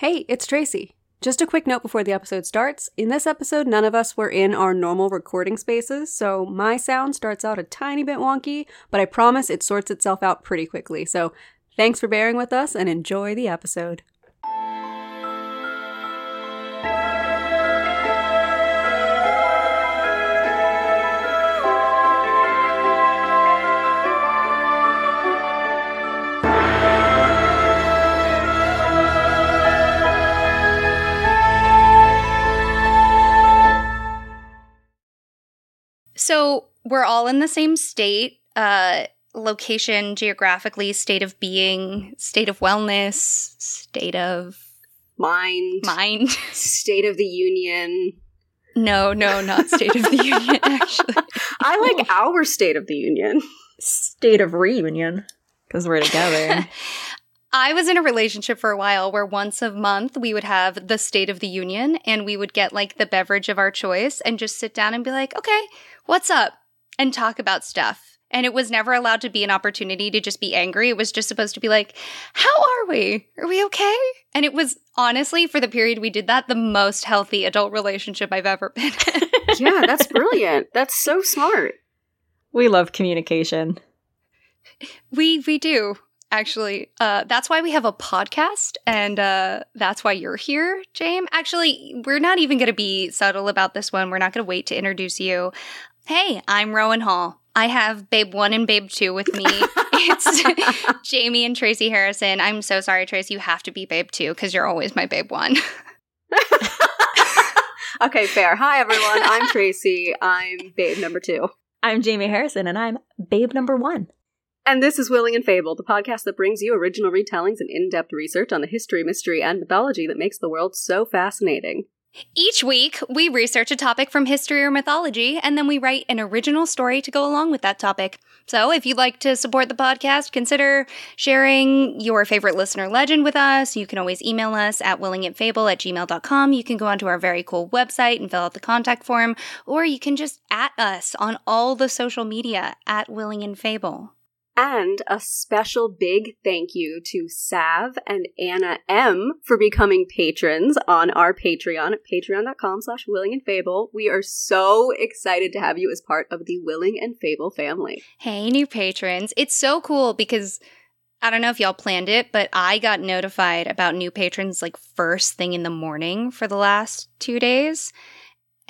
Hey, it's Tracy. Just a quick note before the episode starts. In this episode, none of us were in our normal recording spaces, so my sound starts out a tiny bit wonky, but I promise it sorts itself out pretty quickly. So thanks for bearing with us and enjoy the episode. So we're all in the same state, uh, location, geographically, state of being, state of wellness, state of Mind, mind. State of the Union. no, no, not state of the union, actually. I like our State of the Union. State of reunion because we're together. I was in a relationship for a while where once a month we would have the State of the Union and we would get like the beverage of our choice and just sit down and be like, okay, what's up? And talk about stuff. And it was never allowed to be an opportunity to just be angry. It was just supposed to be like, how are we? Are we okay? And it was honestly, for the period we did that, the most healthy adult relationship I've ever been in. yeah, that's brilliant. That's so smart. we love communication. We we do actually. Uh, that's why we have a podcast, and uh, that's why you're here, James. Actually, we're not even going to be subtle about this one. We're not going to wait to introduce you. Hey, I'm Rowan Hall. I have Babe One and Babe Two with me. it's Jamie and Tracy Harrison. I'm so sorry, Tracy. You have to be Babe Two because you're always my Babe One. Okay, fair. Hi, everyone. I'm Tracy. I'm babe number two. I'm Jamie Harrison, and I'm babe number one. And this is Willing and Fable, the podcast that brings you original retellings and in depth research on the history, mystery, and mythology that makes the world so fascinating. Each week, we research a topic from history or mythology, and then we write an original story to go along with that topic. So, if you'd like to support the podcast, consider sharing your favorite listener legend with us. You can always email us at willingandfable at gmail.com. You can go onto our very cool website and fill out the contact form, or you can just at us on all the social media at Willing and a special big thank you to Sav and Anna M for becoming patrons on our Patreon at patreon.com slash willing and fable. We are so excited to have you as part of the Willing and Fable family. Hey, new patrons. It's so cool because I don't know if y'all planned it, but I got notified about new patrons like first thing in the morning for the last two days.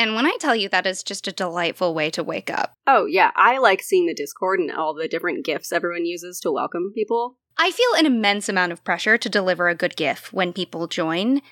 And when I tell you that is just a delightful way to wake up, Oh, yeah, I like seeing the Discord and all the different gifts everyone uses to welcome people. I feel an immense amount of pressure to deliver a good gif when people join.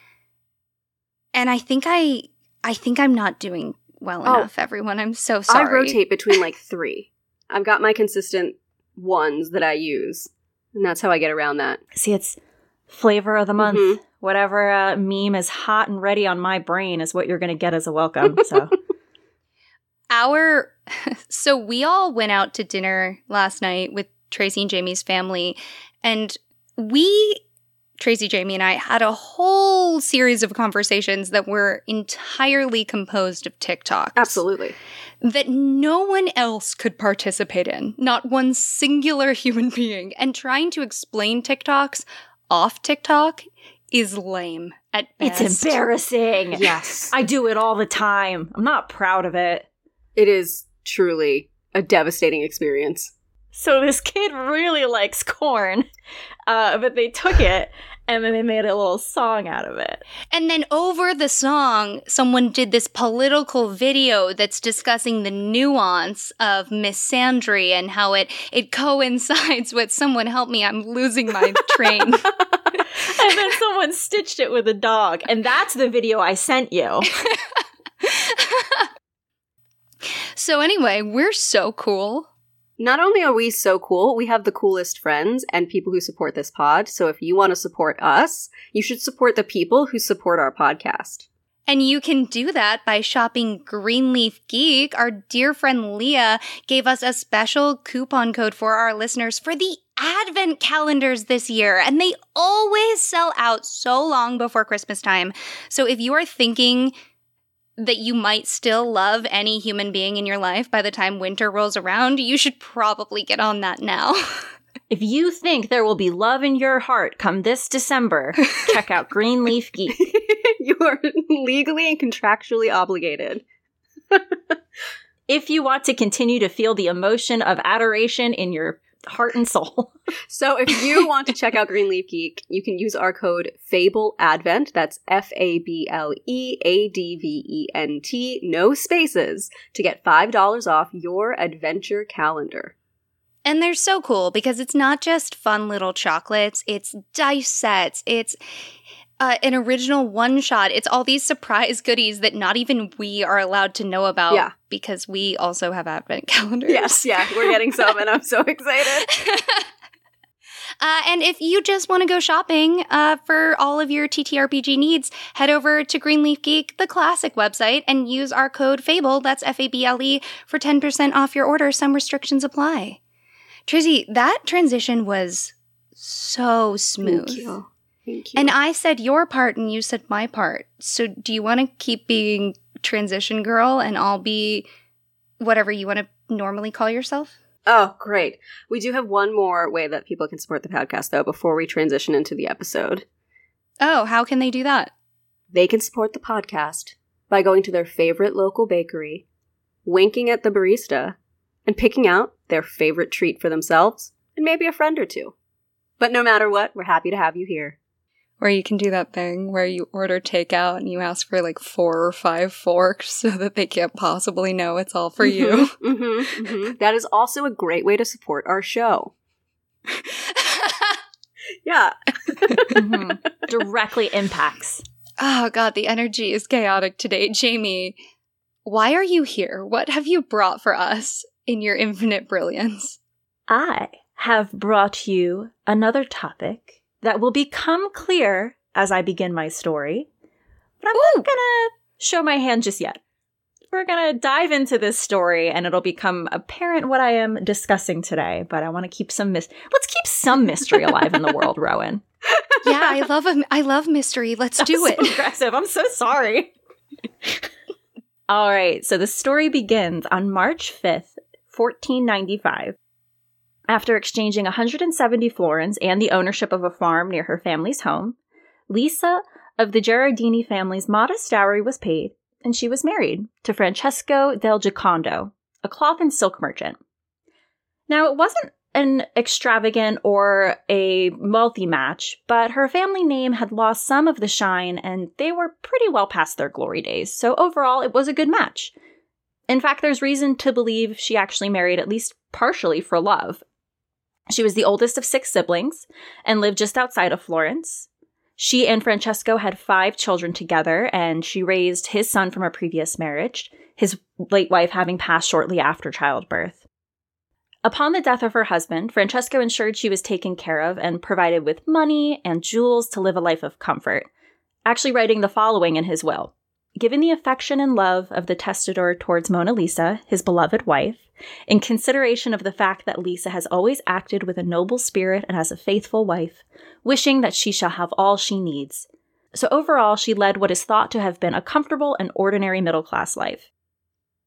And I think I I think I'm not doing well Oh. enough, everyone. I'm so sorry. I rotate between like three. I've got my consistent ones that I use, and that's how I get around that. See, it's flavor of the month. Mhm. Whatever uh, meme is hot and ready on my brain is what you're going to get as a welcome. So, Our so we all went out to dinner last night with Tracy and Jamie's family, and we Tracy, Jamie, and I had a whole series of conversations that were entirely composed of TikToks. Absolutely. That no one else could participate in, not one singular human being. And trying to explain TikToks off TikTok is lame at best. it's embarrassing. Yes. I do it all the time. I'm not proud of it. it is truly a devastating experience. So this kid really likes corn, uh, but they took it and then they made a little song out of it. And then over the song, someone did this political video that's discussing the nuance of Miss misandry and how it it coincides with someone help me, I'm losing my train. and then someone stitched it with a dog, and that's the video I sent you. so anyway, we're so cool. Not only are we so cool, we have the coolest friends and people who support this pod. So if you want to support us, you should support the people who support our podcast. And you can do that by shopping Greenleaf Geek. Our dear friend Leah gave us a special coupon code for our listeners for the advent calendars this year, and they always sell out so long before Christmas time. So if you are thinking that you might still love any human being in your life by the time winter rolls around, you should probably get on that now. If you think there will be love in your heart come this December, check out Greenleaf Geek. you are legally and contractually obligated. if you want to continue to feel the emotion of adoration in your heart and soul. So if you want to check out Greenleaf Geek, you can use our code Fable Advent. That's F A B L E A D V E N T, no spaces, to get $5 off your adventure calendar. And they're so cool because it's not just fun little chocolates, it's dice sets, it's uh, an original one shot. It's all these surprise goodies that not even we are allowed to know about Yeah. because we also have advent calendars. Yes, yeah, we're getting some, and I'm so excited. Uh, and if you just want to go shopping uh, for all of your TTRPG needs, head over to Greenleaf Geek, the classic website, and use our code FABLE, that's F A B L E, for 10% off your order. Some restrictions apply. Trizzy, that transition was so smooth. Thank you. And I said your part and you said my part. So do you want to keep being transition girl and I'll be whatever you want to normally call yourself? Oh, great. We do have one more way that people can support the podcast, though, before we transition into the episode. Oh, how can they do that? They can support the podcast by going to their favorite local bakery, winking at the barista, and picking out their favorite treat for themselves and maybe a friend or two. But no matter what, we're happy to have you here. Where you can do that thing where you order takeout and you ask for like four or five forks so that they can't possibly know it's all for you. hmm hmm That is also a great way to support our show. Yeah. Mhm. Directly impacts. oh god, the energy is chaotic today. Jamie, why are you here? What have you brought for us in your infinite brilliance? I have brought you another topic that will become clear as I begin my story, but I'm not gonna show my hand just yet. We're gonna dive into this story and it'll become apparent what I am discussing today, but I want to keep some mis- let's keep some mystery alive in the world, Rowan. yeah, I love a, I love mystery. Let's do it. so aggressive. I'm so sorry. All right, so the story begins on March 5th, 1495. After exchanging 170 florins and the ownership of a farm near her family's home, Lisa of the Gherardini family's modest dowry was paid, and she was married to Francesco del Giocondo, a cloth and silk merchant. Now, it wasn't an extravagant or a wealthy match, but her family name had lost some of the shine and they were pretty well past their glory days, so overall it was a good match. In fact, there's reason to believe she actually married at least partially for love. She was the oldest of six siblings and lived just outside of Florence. She and Francesco had five children together, and she raised his son from a previous marriage, his late wife having passed shortly after childbirth. Upon the death of her husband, Francesco ensured she was taken care of and provided with money and jewels to live a life of comfort, actually writing the following in his will. Given the affection and love of the testator towards Mona Lisa, his beloved wife, in consideration of the fact that Lisa has always acted with a noble spirit and as a faithful wife, wishing that she shall have all she needs. So overall, she led what is thought to have been a comfortable and ordinary middle class life.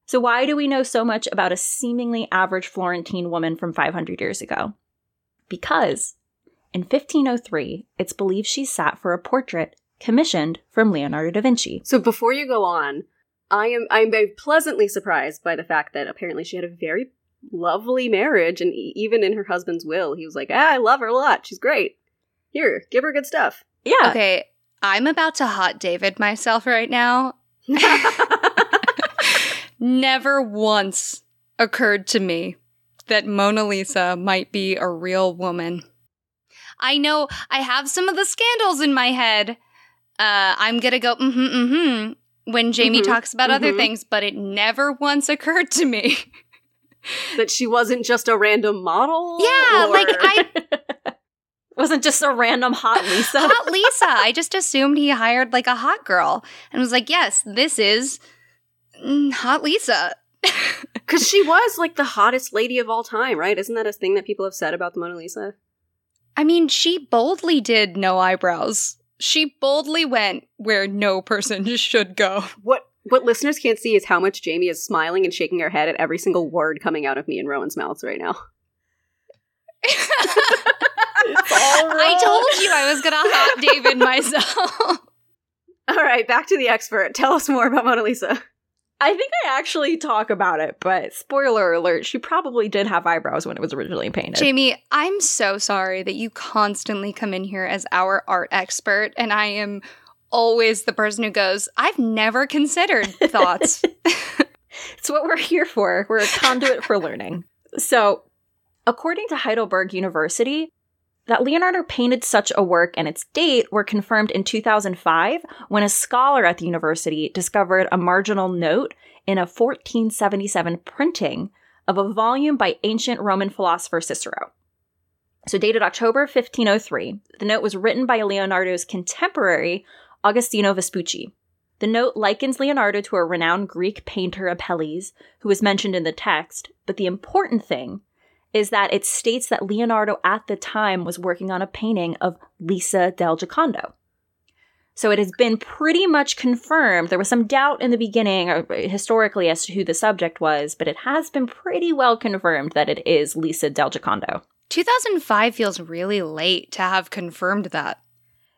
So, why do we know so much about a seemingly average Florentine woman from 500 years ago? Because in 1503, it's believed she sat for a portrait commissioned from Leonardo da Vinci. So before you go on, I am I'm very pleasantly surprised by the fact that apparently she had a very lovely marriage, and e- even in her husband's will, he was like, "Ah, I love her a lot. She's great. Here, give her good stuff." Yeah. Okay, I'm about to hot David myself right now. Never once occurred to me that Mona Lisa might be a real woman. I know I have some of the scandals in my head. Uh, I'm gonna go mm-hmm mm-hmm when Jamie Mhm, talks about other mhm. things, but it never once occurred to me. that she wasn't just a random model. Yeah, like, I- Wasn't just a random hot Lisa. hot Lisa. I just assumed he hired like a hot girl and was like, yes, this is mm, hot Lisa. Because she was like the hottest lady of all time, right? Isn't that a thing that people have said about the Mona Lisa? I mean, she boldly did no eyebrows. She boldly went where no person should go. What what listeners can't see is how much Jamie is smiling and shaking her head at every single word coming out of me and Rowan's mouths right now. I told you I was gonna hot David myself. All right, back to the expert. Tell us more about Mona Lisa. I think I actually talk about it, but spoiler alert, she probably did have eyebrows when it was originally painted. Jamie, I'm so sorry that you constantly come in here as our art expert, and I am always the person who goes, I've never considered thoughts. it's what we're here for. We're a conduit for learning. So, according to Heidelberg University, that Leonardo painted such a work and its date were confirmed in 2005 when a scholar at the university discovered a marginal note in a 1477 printing of a volume by ancient Roman philosopher Cicero. So, dated October 1503, the note was written by Leonardo's contemporary Agostino Vespucci. The note likens Leonardo to a renowned Greek painter Apelles, who is mentioned in the text, but the important thing is that it states that Leonardo at the time was working on a painting of Lisa del Giocondo. So it has been pretty much confirmed. There was some doubt in the beginning, or historically, as to who the subject was, but it has been pretty well confirmed that it is Lisa del Giocondo. 2005 feels really late to have confirmed that.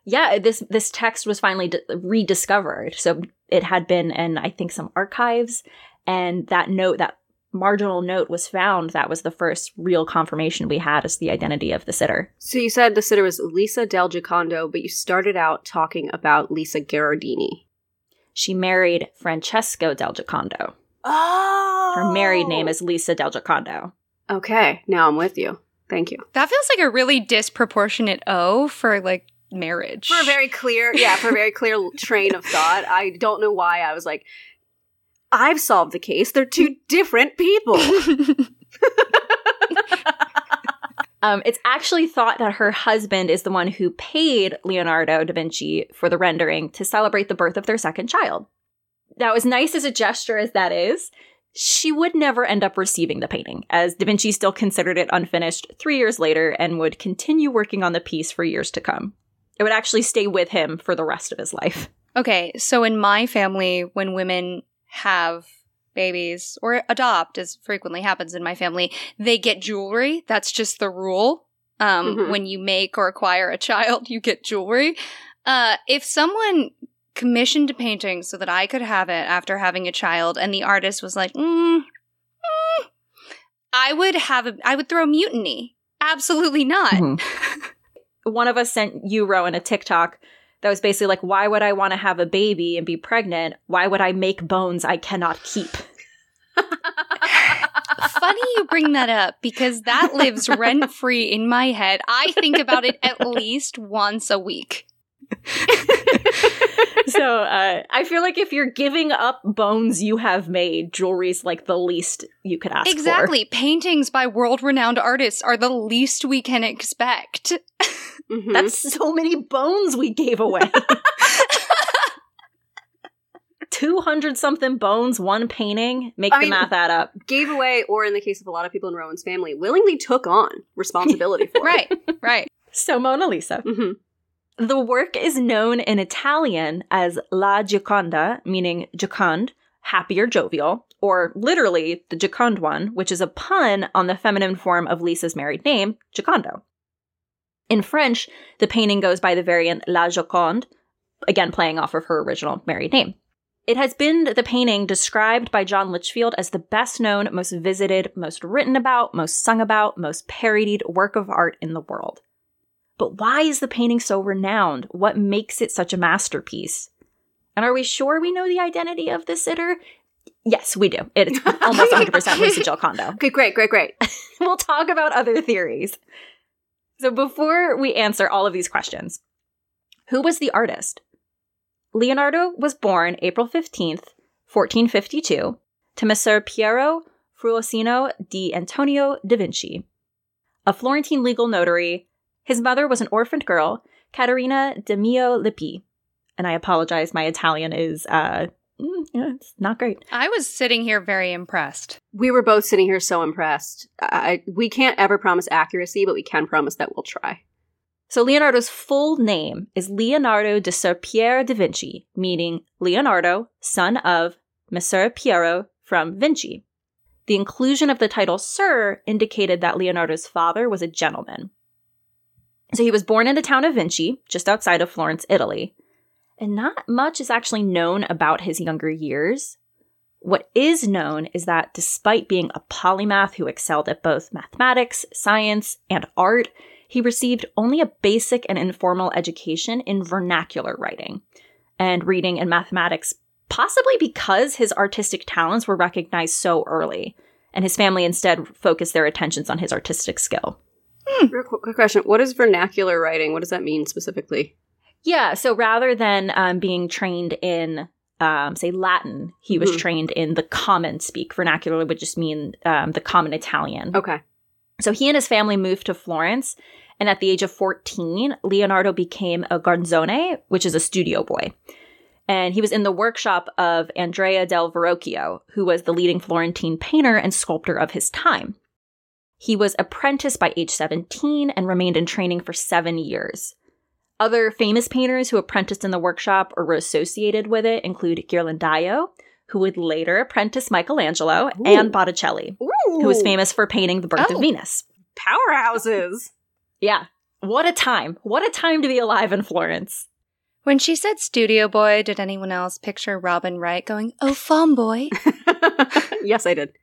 Yeah, this this text was finally d- rediscovered. So it had been in, I think, some archives, and that note, that marginal note was found, that was the first real confirmation we had as the identity of the sitter. So you said the sitter was Lisa Del Giocondo, but you started out talking about Lisa Gherardini. She married Francesco Del Giocondo. Oh! Her married name is Lisa Del Giocondo. Okay, now I'm with you. Thank you. That feels like a really disproportionate O for like marriage. For a very clear, yeah, for a very clear train of thought. I don't know why I was like, I've solved the case. They're two different people. Um, it's actually thought that her husband is the one who paid Leonardo da Vinci for the rendering to celebrate the birth of their second child. Now, as nice as a gesture as that is, she would never end up receiving the painting, as Da Vinci still considered it unfinished three years later and would continue working on the piece for years to come. It would actually stay with him for the rest of his life. Okay, so in my family, when women have babies or adopt, as frequently happens in my family, they get jewelry. That's just the rule. Um, Mhm. When you make or acquire a child, you get jewelry. Uh, if someone commissioned a painting so that I could have it after having a child, and the artist was like, mm, mm," I would have a, I would throw mutiny. Absolutely not. Mhm. One of us sent you, Rowan, a TikTok that was basically like, why would I want to have a baby and be pregnant? Why would I make bones I cannot keep? Funny you bring that up because that lives rent free in my head. I think about it at least once a week. so uh, I feel like if you're giving up bones you have made, jewelry's like the least you could ask for. Exactly. Paintings by world renowned artists are the least we can expect. Mhm. That's so many bones we gave away. 200 something bones, one painting. Make I the mean- math add up. gave away, or in the case of a lot of people in Rowan's family, willingly took on responsibility for. right, right. So, Mona Lisa. hmm The work is known in Italian as La Gioconda, meaning Joconde, happy or jovial, or literally the Joconde one, which is a pun on the feminine form of Lisa's married name, Giocondo. In French, the painting goes by the variant La Joconde, again playing off of her original married name. It has been the painting described by John Lichfield as the best known, most visited, most written about, most sung about, most parodied work of art in the world. But why is the painting so renowned? What makes it such a masterpiece? And are we sure we know the identity of the sitter? Yes, we do. It's almost 100% Lisa Giocondo. Okay, great, great, great. we'll talk about other theories. So before we answer all of these questions, who was the artist? Leonardo was born April 15th, 1452, to Messer Piero Fruosino di Antonio da Vinci, a Florentine legal notary. His mother was an orphaned girl, Caterina di Meo Lippi. And I apologize, my Italian is uh mm, yeah, it's not great. I was sitting here very impressed. We were both sitting here so impressed. I, we can't ever promise accuracy, but we can promise that we'll try. So Leonardo's full name is Leonardo de Ser Pier da Vinci, meaning Leonardo, son of Messer Piero from Vinci. the inclusion of the title Sir indicated that Leonardo's father was a gentleman. So he was born in the town of Vinci, just outside of Florence, Italy. And not much is actually known about his younger years. What is known is that despite being a polymath who excelled at both mathematics, science, and art, he received only a basic and informal education in vernacular writing and reading and mathematics, possibly because his artistic talents were recognized so early, and his family instead focused their attentions on his artistic skill. Hmm. Real quick, quick question. What is vernacular writing? What does that mean specifically? Yeah, so rather than um, being trained in, um, say, Latin, he was Mhm. trained in the common speak. Vernacular would just mean um, the common Italian. Okay. So he and his family moved to Florence, and at the age of 14, Leonardo became a garzone, which is a studio boy. And he was in the workshop of Andrea del Verrocchio, who was the leading Florentine painter and sculptor of his time. He was apprenticed by age 17 and remained in training for seven years. Other famous painters who apprenticed in the workshop or were associated with it include Ghirlandaio, who would later apprentice Michelangelo, Ooh. and Botticelli, Ooh, who was famous for painting the birth Oh. of Venus. Powerhouses. Yeah. What a time. What a time to be alive in Florence. When she said studio boy, did anyone else picture Robin Wright going, oh, farm boy? yes, I did.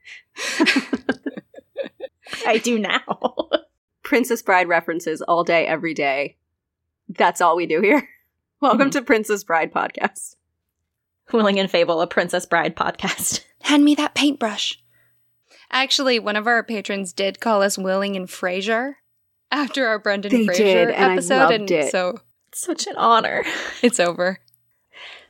I do now. Princess Bride references all day, every day. That's all we do here. Welcome hmm. to Princess Bride podcast. Willing and Fable, a Princess Bride podcast. Hand me that paintbrush. Actually, one of our patrons did call us Willing and Fraser after our Brendan They Fraser did, and I episode, loved and it. so Such an honor. it's over.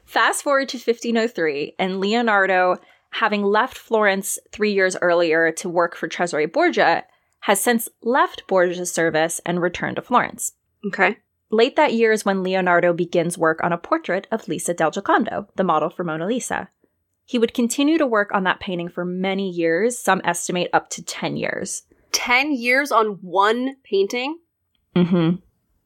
Fast forward to 1503, and Leonardo, having left Florence three years earlier to work for Cesare Borgia, has since left Borgia's service and returned to Florence. Okay. Late that year is when Leonardo begins work on a portrait of Lisa del Giocondo, the model for Mona Lisa. He would continue to work on that painting for many years, some estimate up to 10 years. 10 years on one painting? Mm-hmm.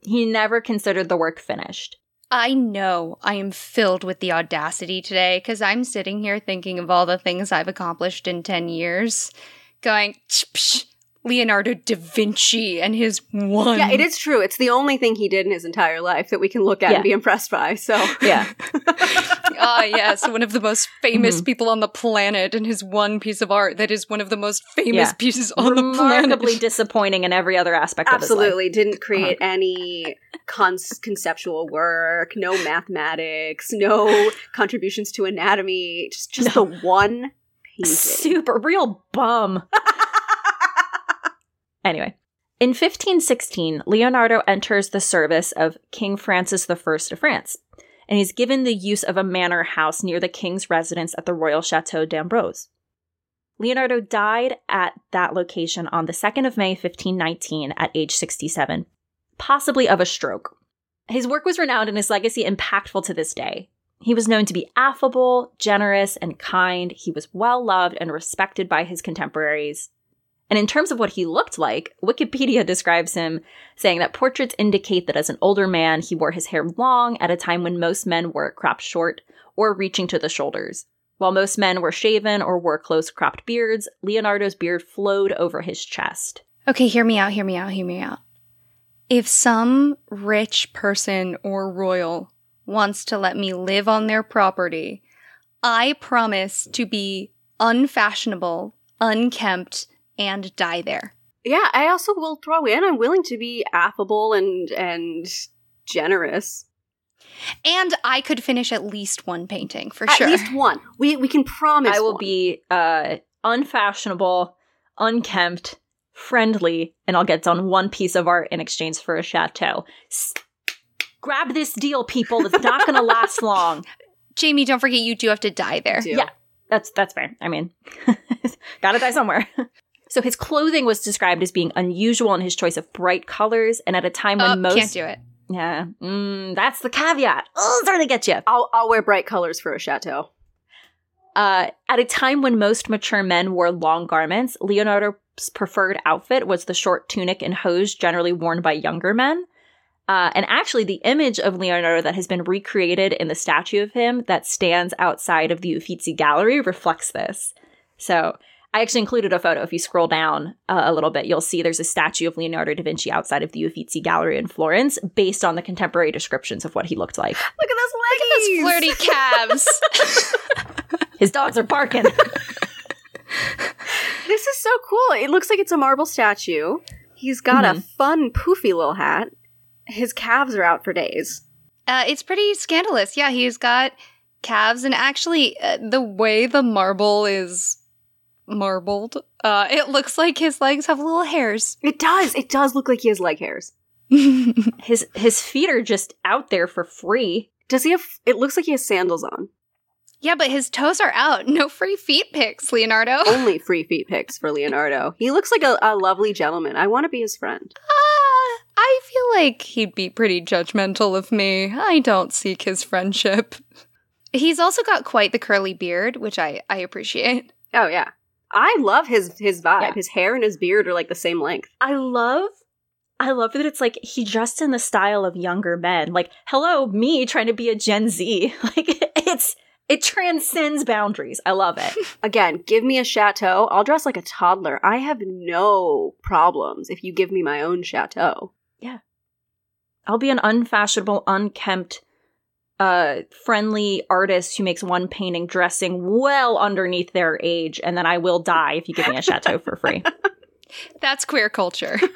He never considered the work finished. I know I am filled with the audacity today because I'm sitting here thinking of all the things I've accomplished in 10 years, going, "Psh, psh, Leonardo da Vinci and his one. Yeah, it is true. It's the only thing he did in his entire life that we can look at Yeah. and be impressed by. So, Yeah. Ah, yes, one of the most famous Mhm. people on the planet and his one piece of art that is one of the most famous Yeah. pieces on the planet. Remarkably disappointing in every other aspect of his life. absolutely didn't create any con- conceptual work, no mathematics, no contributions to anatomy, just just No. the one painting. Super real bum. anyway, in 1516, Leonardo enters the service of King Francis I of France, and he's given the use of a manor house near the king's residence at the Royal Chateau d'Amboise. Leonardo died at that location on the 2nd of May, 1519, at age 67, possibly of a stroke. His work was renowned and his legacy impactful to this day. He was known to be affable, generous, and kind. He was well loved and respected by his contemporaries. And in terms of what he looked like, Wikipedia describes him saying that portraits indicate that as an older man, he wore his hair long at a time when most men wore it cropped short or reaching to the shoulders. While most men were shaven or wore close cropped beards, Leonardo's beard flowed over his chest. Okay, hear me out, hear me out, hear me out. If some rich person or royal wants to let me live on their property, I promise to be unfashionable, unkempt, and die there. Yeah, I also will throw in. I'm willing to be affable and and generous. And I could finish at least one painting for At sure. At least one. We we can promise. I will one. be uh, unfashionable, unkempt, friendly, and I'll get done one piece of art in exchange for a chateau. S- grab this deal, people. It's not going to last long. Jamie, don't forget you do have to die there. Yeah. That's that's fair. I mean, gotta die somewhere. so his clothing was described as being unusual in his choice of bright colors, and at a time when Oh, most can't do it. yeah, mm, that's the caveat. Oh, it's to get you. I'll I'll wear bright colors for a chateau. Uh, at a time when most mature men wore long garments, Leonardo's preferred outfit was the short tunic and hose generally worn by younger men. Uh, and actually, the image of Leonardo that has been recreated in the statue of him that stands outside of the Uffizi Gallery reflects this. So, I actually included a photo. If you scroll down uh, a little bit, you'll see there's a statue of Leonardo da Vinci outside of the Uffizi Gallery in Florence, based on the contemporary descriptions of what he looked like. Look at Those those flirty calves. His dogs are barking. This is so cool. It looks like it's a marble statue. He's got a fun, poofy little hat. His calves are out for days. Uh, it's pretty scandalous. Yeah, he's got calves, and actually, uh, the way the marble is marbled, uh, it looks like his legs have little hairs. It does. It does look like he has leg hairs. his his feet are just out there for free. Does he have? It looks like he has sandals on. yeah, but his toes are out. No free feet pics, Leonardo. Only free feet pics for Leonardo. He looks like a, a lovely gentleman. I want to be his friend. Ah, I feel like he'd be pretty judgmental of me. I don't seek his friendship. He's also got quite the curly beard, which I, I appreciate. Oh yeah, I love his his vibe. Yeah. His hair and his beard are like the same length. I love I love that it's like he dressed in the style of younger men. Like, hello, me trying to be a Gen Z. Like it's it transcends boundaries. I love it. Again, give me a chateau. I'll dress like a toddler. I have no problems if you give me my own chateau. Yeah. I'll be an unfashionable, unkempt, uh, friendly artist who makes one painting dressing well underneath their age, and then I will die if you give me a chateau for free. That's queer culture.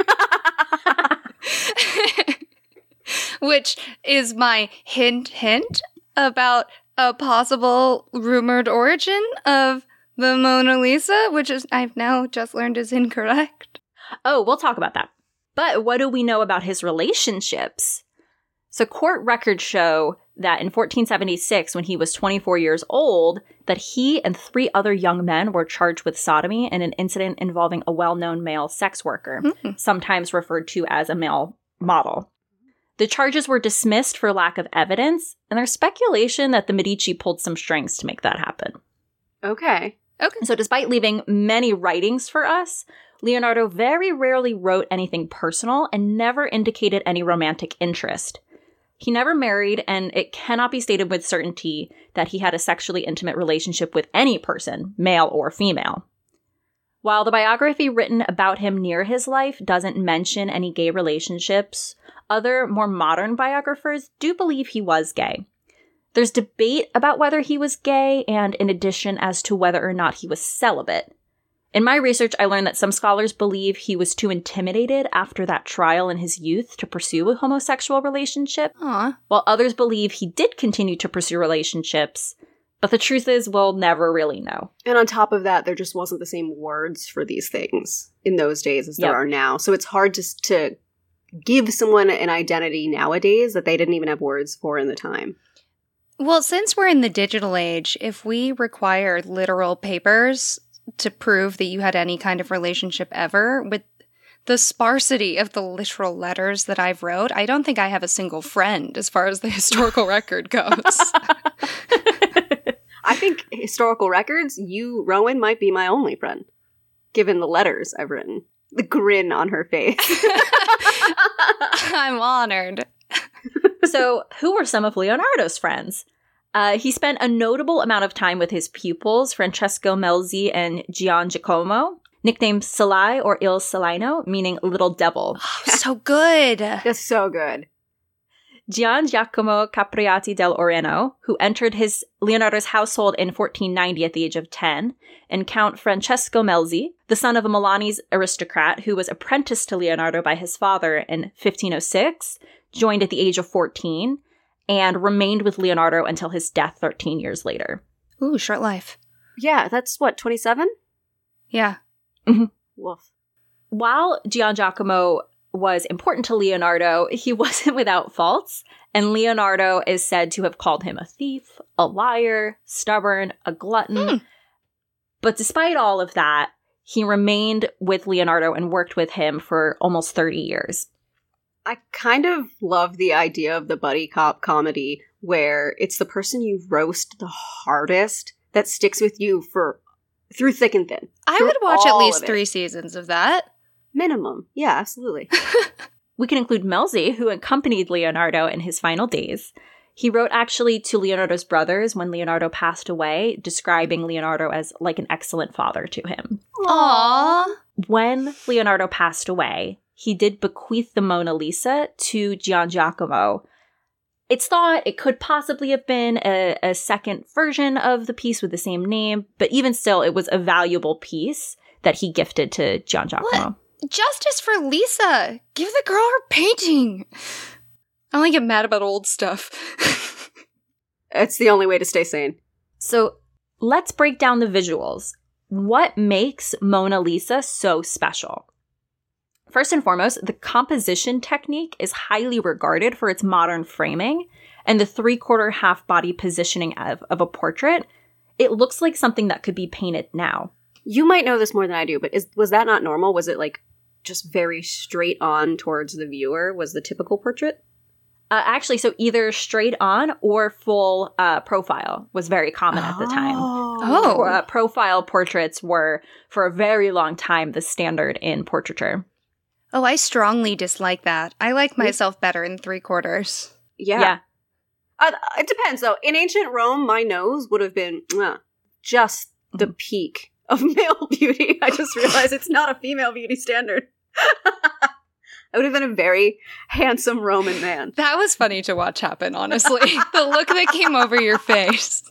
Which is my hint hint about a possible rumored origin of the Mona Lisa, which is I've now just learned is incorrect. Oh, we'll talk about that. But what do we know about his relationships? So court records show that in 1476, when he was 24 years old, that he and three other young men were charged with sodomy in an incident involving a well-known male sex worker, Hmm. sometimes referred to as a male model. The charges were dismissed for lack of evidence, and there's speculation that the Medici pulled some strings to make that happen. Okay. Okay. So, despite leaving many writings for us, Leonardo very rarely wrote anything personal and never indicated any romantic interest. He never married, and it cannot be stated with certainty that he had a sexually intimate relationship with any person, male or female. While the biography written about him near his life doesn't mention any gay relationships, other more modern biographers do believe he was gay. There's debate about whether he was gay, and in addition, as to whether or not he was celibate. In my research, I learned that some scholars believe he was too intimidated after that trial in his youth to pursue a homosexual relationship, Aw. while others believe he did continue to pursue relationships. But the truth is, we'll never really know. And on top of that, there just wasn't the same words for these things in those days as there Yep. are now. So it's hard to to give someone an identity nowadays that they didn't even have words for in the time. Well, since we're in the digital age, if we require literal papers to prove that you had any kind of relationship ever, with the sparsity of the literal letters that I've wrote, I don't think I have a single friend as far as the historical record goes. I think historical records, you, Rowan, might be my only friend, given the letters I've written. The grin on her face. I'm honored. so, who were some of Leonardo's friends? Uh, he spent a notable amount of time with his pupils, Francesco Melzi and Gian Giacomo, nicknamed Salai or Il Salaino, meaning little devil. Oh, so good. That's so good. Gian Giacomo Caprotti del Oreno, who entered his Leonardo's household in 1490 at the age of 10, and Count Francesco Melzi, the son of a Milanese aristocrat who was apprenticed to Leonardo by his father in 1506, joined at the age of 14, and remained with Leonardo until his death 13 years later. Ooh, short life. Yeah, that's what, 27? Yeah. Woof. While Gian Giacomo was important to Leonardo, he wasn't without faults, and Leonardo is said to have called him a thief, a liar, stubborn, a glutton. Hmm. But despite all of that, he remained with Leonardo and worked with him for almost 30 years. I kind of love the idea of the buddy cop comedy where it's the person you roast the hardest that sticks with you for through thick and thin. I would watch at least three seasons of that. Minimum. Yeah, absolutely. We can include Melzi, who accompanied Leonardo in his final days. He wrote actually to Leonardo's brothers when Leonardo passed away, describing Leonardo as like an excellent father to him. Aww. When Leonardo passed away, he did bequeath the Mona Lisa to Gian Giacomo. It's thought it could possibly have been a, a second version of the piece with the same name, but even still, it was a valuable piece that he gifted to Gian Giacomo. Justice for Lisa. Give the girl her painting. I only get mad about old stuff. It's the only way to stay sane. So let's break down the visuals. What makes Mona Lisa so special? First and foremost, the composition technique is highly regarded for its modern framing and the three quarter half body positioning of, of a portrait. It looks like something that could be painted now. You might know this more than I do, but is was that not normal? Was it like just very straight on towards the viewer? Was the typical portrait? Uh, actually, so either straight on or full uh, profile was very common at the time. Oh. Pro- uh, profile portraits were, for a very long time, the standard in portraiture. Oh, I strongly dislike that. I like myself better in three quarters. yeah. Uh, it depends, though. In ancient Rome, my nose would have been uh, just the peak of male beauty. I just realized it's not a female beauty standard. I would have been a very handsome Roman man. That was funny to watch happen, honestly. the look that came over your face.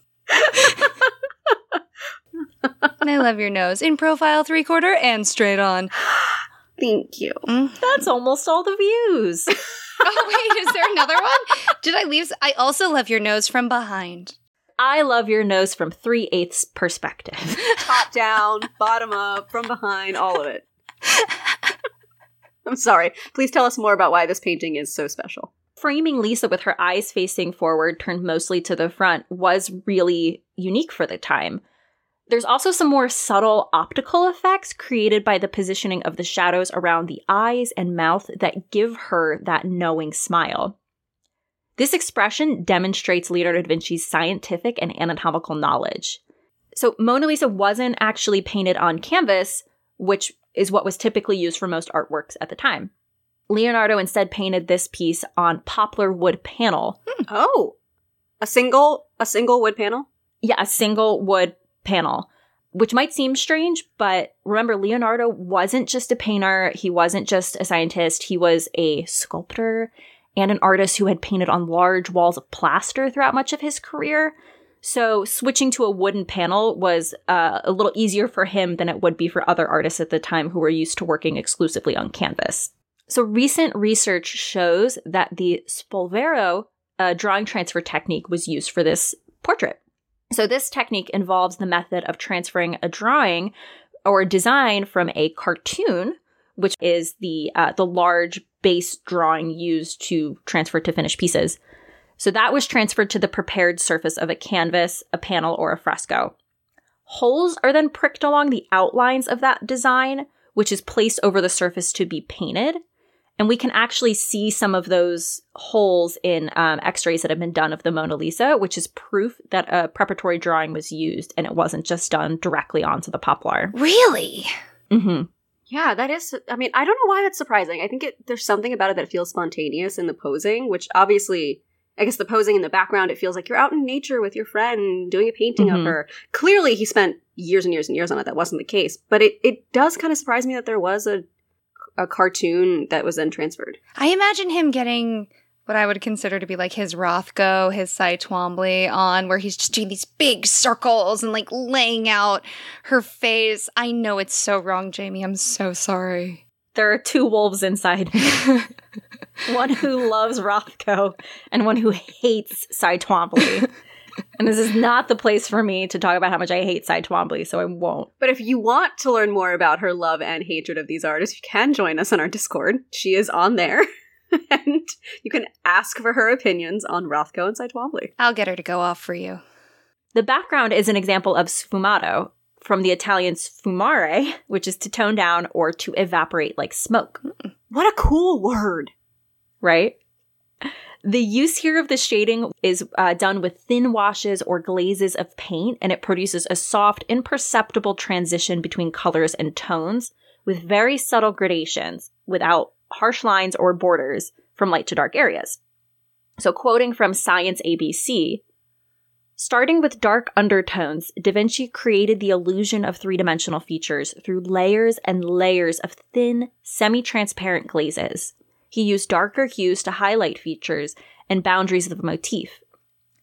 I love your nose. In profile, three quarter, and straight on. Thank you. Mm. That's almost all the views. Oh, wait, is there another one? Did I leave? I also love your nose from behind. I love your nose from three eighths perspective. Top down, bottom up, from behind, all of it. I'm sorry. Please tell us more about why this painting is so special. Framing Lisa with her eyes facing forward, turned mostly to the front, was really unique for the time. There's also some more subtle optical effects created by the positioning of the shadows around the eyes and mouth that give her that knowing smile. This expression demonstrates Leonardo da Vinci's scientific and anatomical knowledge. So, Mona Lisa wasn't actually painted on canvas, which is what was typically used for most artworks at the time. Leonardo instead painted this piece on poplar wood panel. Hmm. Oh, a single a single wood panel. Yeah, a single wood panel, which might seem strange, but remember, Leonardo wasn't just a painter, he wasn't just a scientist, he was a sculptor and an artist who had painted on large walls of plaster throughout much of his career. So, switching to a wooden panel was uh, a little easier for him than it would be for other artists at the time who were used to working exclusively on canvas. So, recent research shows that the Spolvero uh, drawing transfer technique was used for this portrait. So, this technique involves the method of transferring a drawing or design from a cartoon, which is the uh, the large base drawing used to transfer to finished pieces. So that was transferred to the prepared surface of a canvas, a panel, or a fresco. Holes are then pricked along the outlines of that design, which is placed over the surface to be painted. And we can actually see some of those holes in um, x rays that have been done of the Mona Lisa, which is proof that a preparatory drawing was used and it wasn't just done directly onto the poplar. Really? hmm Yeah, that is. I mean, I don't know why that's surprising. I think it, there's something about it that feels spontaneous in the posing, which obviously, I guess the posing in the background, it feels like you're out in nature with your friend doing a painting of Mhm. her. Clearly, he spent years and years and years on it. That wasn't the case, but it it does kind of surprise me that there was a a cartoon that was then transferred. I imagine him getting what I would consider to be like his Rothko, his Cy Twombly on, where he's just doing these big circles and like laying out her face. I know it's so wrong, Jamie. I'm so sorry. There are two wolves inside one who loves Rothko and one who hates Cy Twombly. and this is not the place for me to talk about how much I hate Cy Twombly, so I won't. But if you want to learn more about her love and hatred of these artists, you can join us on our Discord. She is on there. and you can ask for her opinions on Rothko and Cy Twombly. I'll get her to go off for you. The background is an example of sfumato from the Italian sfumare, which is to tone down or to evaporate like smoke, What a cool word. right? The use here of the shading is uh, done with thin washes or glazes of paint, and it produces a soft, imperceptible transition between colors and tones with very subtle gradations without harsh lines or borders from light to dark areas. So, quoting from Science ABC, starting with dark undertones, Da Vinci created the illusion of three dimensional features through layers and layers of thin, semi transparent glazes. He used darker hues to highlight features and boundaries of the motif.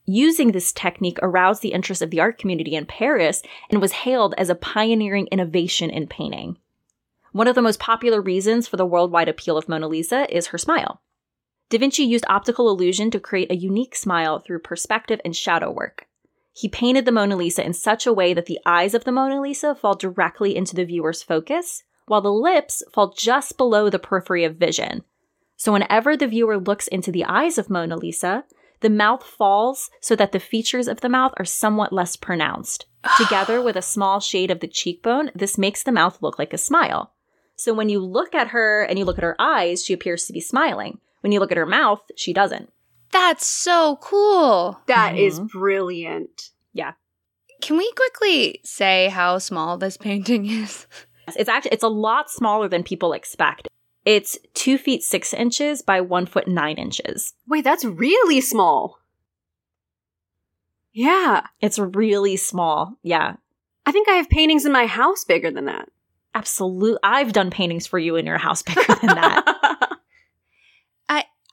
Using this technique aroused the interest of the art community in Paris and was hailed as a pioneering innovation in painting. One of the most popular reasons for the worldwide appeal of Mona Lisa is her smile. Da Vinci used optical illusion to create a unique smile through perspective and shadow work. He painted the Mona Lisa in such a way that the eyes of the Mona Lisa fall directly into the viewer's focus, while the lips fall just below the periphery of vision. So whenever the viewer looks into the eyes of Mona Lisa, the mouth falls so that the features of the mouth are somewhat less pronounced. Together with a small shade of the cheekbone, this makes the mouth look like a smile. So when you look at her and you look at her eyes, she appears to be smiling. When you look at her mouth, she doesn't. That's so cool. That is Mhm. brilliant. Yeah. Can we quickly say how small this painting is? It's actually it's a lot smaller than people expect. It's two feet six inches by one foot nine inches. Wait, that's really small. Yeah. It's really small. Yeah. I think I have paintings in my house bigger than that. Absolute. I've done paintings for you in your house bigger than that.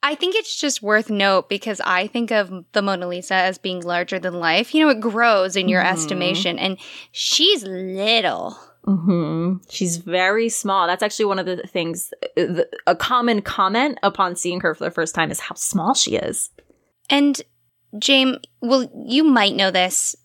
I think it's just worth note because I think of the Mona Lisa as being larger than life. You know, it grows in your Mhm. estimation, and she's little. Hmm She's very small. That's actually one of the things. The, a common comment upon seeing her for the first time is how small she is. And James, well, you might know this.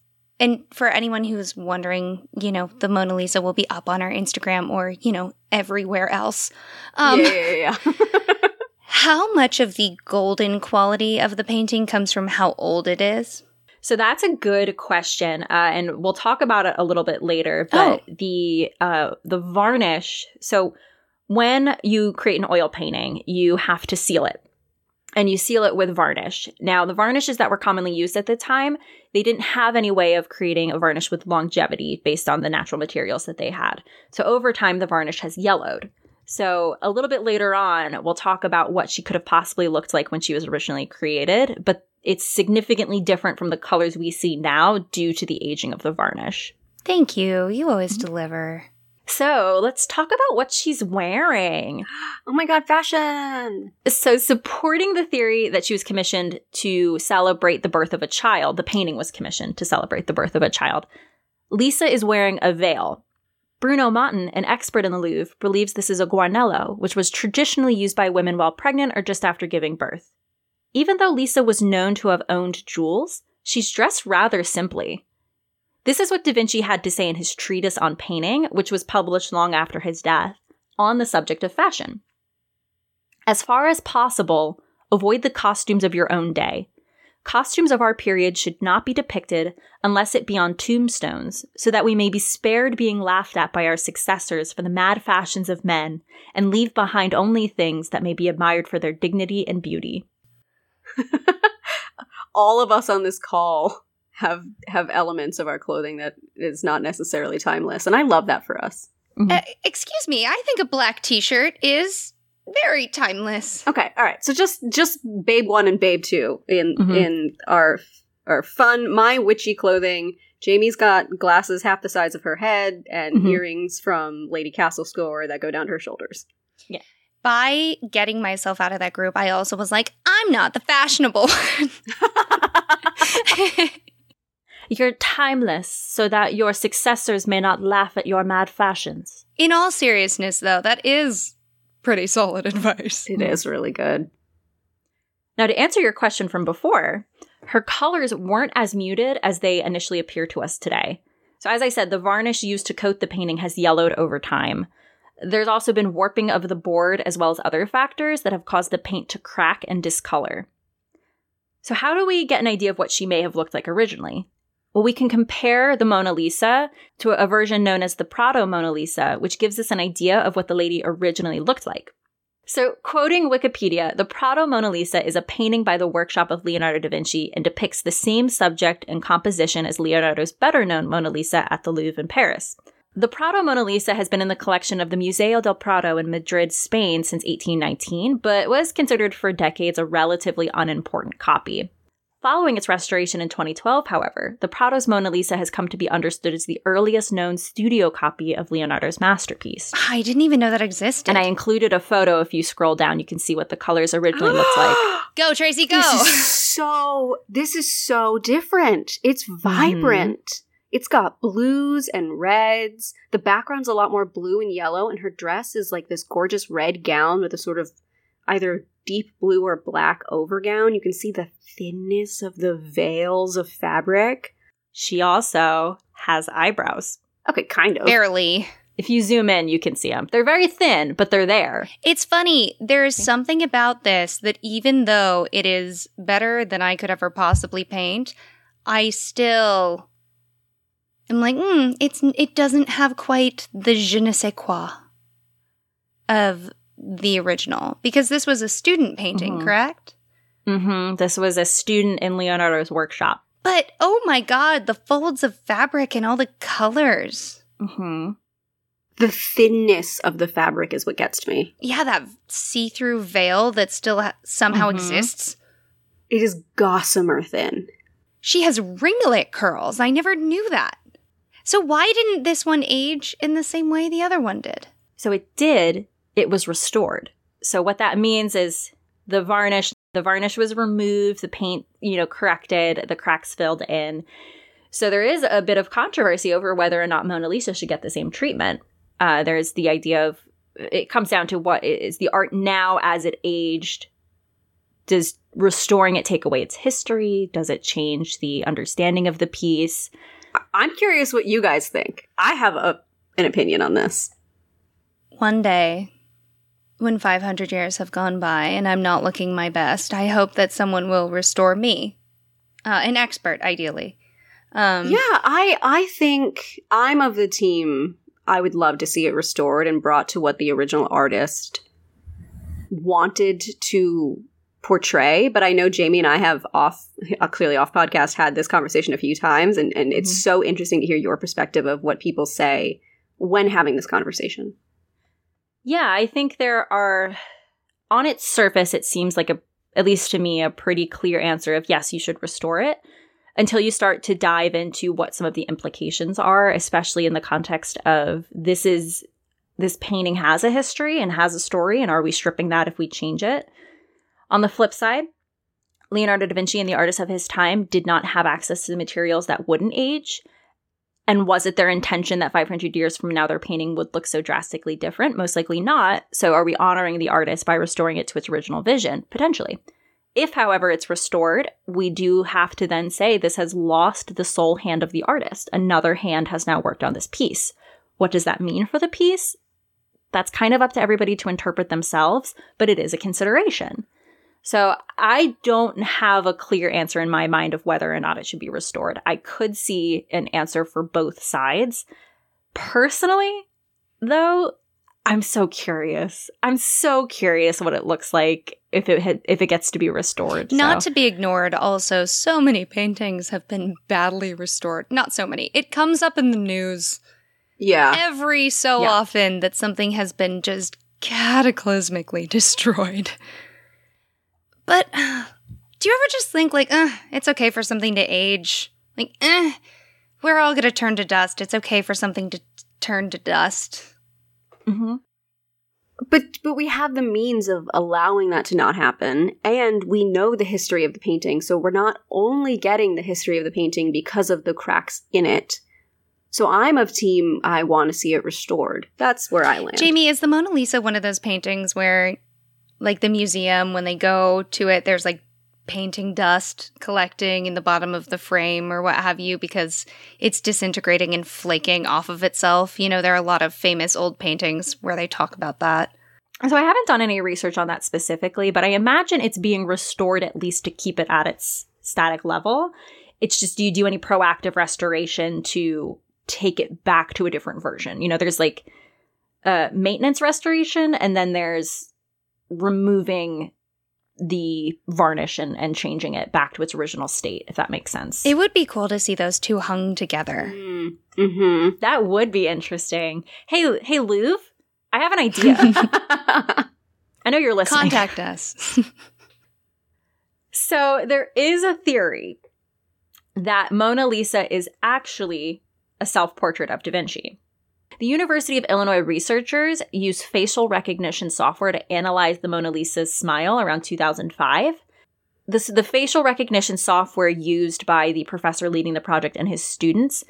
And for anyone who's wondering, you know, the Mona Lisa will be up on our Instagram or, you know, everywhere else. Um, yeah, yeah, yeah. How much of the golden quality of the painting comes from how old it is? So that's a good question, uh, and we'll talk about it a little bit later. But the uh, the varnish. So when you create an oil painting, you have to seal it, and you seal it with varnish. Now, the varnishes that were commonly used at the time, they didn't have any way of creating a varnish with longevity based on the natural materials that they had. So over time, the varnish has yellowed. So a little bit later on, we'll talk about what she could have possibly looked like when she was originally created, but it's significantly different from the colors we see now due to the aging of the varnish. Thank you. You always deliver. So let's talk about what she's wearing. oh my god, fashion. So, supporting the theory that she was commissioned to celebrate the birth of a child, the painting was commissioned to celebrate the birth of a child. Lisa is wearing a veil. Bruno Mottin, an expert in the Louvre, believes this is a guarnello, which was traditionally used by women while pregnant or just after giving birth. Even though Lisa was known to have owned jewels, she's dressed rather simply. This is what Da Vinci had to say in his treatise on painting, which was published long after his death, on the subject of fashion. As far as possible, avoid the costumes of your own day. Costumes of our period should not be depicted unless it be on tombstones, so that we may be spared being laughed at by our successors for the mad fashions of men, and leave behind only things that may be admired for their dignity and beauty. All of us on this call have have elements of our clothing that is not necessarily timeless, and I love that for us. Uh, excuse me, I think a black t shirt is very timeless. Okay, all right. So just just Babe One and Babe Two in Mhm. in our our fun my witchy clothing. Jamie's got glasses half the size of her head and Mhm. earrings from Lady Castle Score that go down to her shoulders. Yeah. By getting myself out of that group, I also was like, I'm not the fashionable one. You're timeless, so that your successors may not laugh at your mad fashions. In all seriousness, though, that is pretty solid advice. It is really good. Now, to answer your question from before, her colors weren't as muted as they initially appear to us today. So, as I said, the varnish used to coat the painting has yellowed over time. There's also been warping of the board as well as other factors that have caused the paint to crack and discolor. So, how do we get an idea of what she may have looked like originally? Well, we can compare the Mona Lisa to a version known as the Prado Mona Lisa, which gives us an idea of what the lady originally looked like. So, quoting Wikipedia, the Prado Mona Lisa is a painting by the workshop of Leonardo da Vinci and depicts the same subject and composition as Leonardo's better known Mona Lisa at the Louvre in Paris. The Prado Mona Lisa has been in the collection of the Museo del Prado in Madrid, Spain since 1819, but was considered for decades a relatively unimportant copy. Following its restoration in 2012, however, the Prado's Mona Lisa has come to be understood as the earliest known studio copy of Leonardo's masterpiece. Ah, I didn't even know that existed. And I included a photo. If you scroll down, you can see what the colors originally looked like. go, Tracy, go. This is so. This is so different. It's mm-hmm. vibrant. It's got blues and reds. The background's a lot more blue and yellow, and her dress is like this gorgeous red gown with a sort of either deep blue or black overgown. You can see the thinness of the veils of fabric. She also has eyebrows. Okay, kind of. Barely. If you zoom in, you can see them. They're very thin, but they're there. It's funny. There is something about this that even though it is better than I could ever possibly paint, I still am like, mm, it's it doesn't have quite the je ne sais quoi of the original because this was a student painting, Mhm. correct? hmm This was a student in Leonardo's workshop. But oh my god, the folds of fabric and all the colors. hmm The thinness of the fabric is what gets to me. Yeah, that see-through veil that still ha- somehow Mhm. exists. It is gossamer thin. She has ringlet curls. I never knew that. So why didn't this one age in the same way the other one did? So it did. It was restored. So what that means is the varnish, the varnish was removed, the paint, you know, corrected, the cracks filled in. So there is a bit of controversy over whether or not Mona Lisa should get the same treatment. Uh, there's the idea of it comes down to what is the art now as it aged. Does restoring it take away its history? Does it change the understanding of the piece? I'm curious what you guys think. I have a an opinion on this. One day, when 500 years have gone by and I'm not looking my best, I hope that someone will restore me. Uh, an expert, ideally. Um, yeah, I I think I'm of the team. I would love to see it restored and brought to what the original artist wanted to portray. But I know Jamie and I have off a clearly off podcast had this conversation a few times, and and it's Mhm. so interesting to hear your perspective of what people say when having this conversation. Yeah, I think there are on its surface it seems like a at least to me a pretty clear answer of yes, you should restore it until you start to dive into what some of the implications are, especially in the context of this is this painting has a history and has a story and are we stripping that if we change it? On the flip side, Leonardo da Vinci and the artists of his time did not have access to the materials that wouldn't age. And was it their intention that 500 years from now their painting would look so drastically different? Most likely not. So are we honoring the artist by restoring it to its original vision? Potentially. If, however, it's restored, we do have to then say this has lost the sole hand of the artist. Another hand has now worked on this piece. What does that mean for the piece? That's kind of up to everybody to interpret themselves, but it is a consideration. So I don't have a clear answer in my mind of whether or not it should be restored. I could see an answer for both sides. Personally, though, I'm so curious. I'm so curious what it looks like if it had, if it gets to be restored. Not so. to be ignored, also, so many paintings have been badly restored. Not so many. It comes up in the news Yeah, every so Yeah. often that something has been just cataclysmically destroyed. But do you ever just think, like, uh, it's okay for something to age? Like, eh, we're all gonna turn to dust. It's okay for something to t- turn to dust. Mhm. But but we have the means of allowing that to not happen and we know the history of the painting so we're not only getting the history of the painting because of the cracks in it. So I'm of team I want to see it restored. That's where I land. Jamie, is the Mona Lisa one of those paintings where, like, the museum, when they go to it, there's like painting dust collecting in the bottom of the frame or what have you because it's disintegrating and flaking off of itself? You know, there are a lot of famous old paintings where they talk about that. So I haven't done any research on that specifically, but I imagine it's being restored at least to keep it at its static level. It's just do you do any proactive restoration to take it back to a different version? You know, there's like uh maintenance restoration and then there's removing the varnish and, and changing it back to its original state, if that makes sense. It would be cool to see those two hung together. Mm-hmm. that would be interesting. Hey, hey, Louvre, I have an idea. I know you're listening. Contact us. So there is a theory that Mona Lisa is actually a self portrait of Da Vinci. The University of Illinois researchers used facial recognition software to analyze the Mona Lisa's smile around 2005. This, the facial recognition software used by the professor leading the project and his students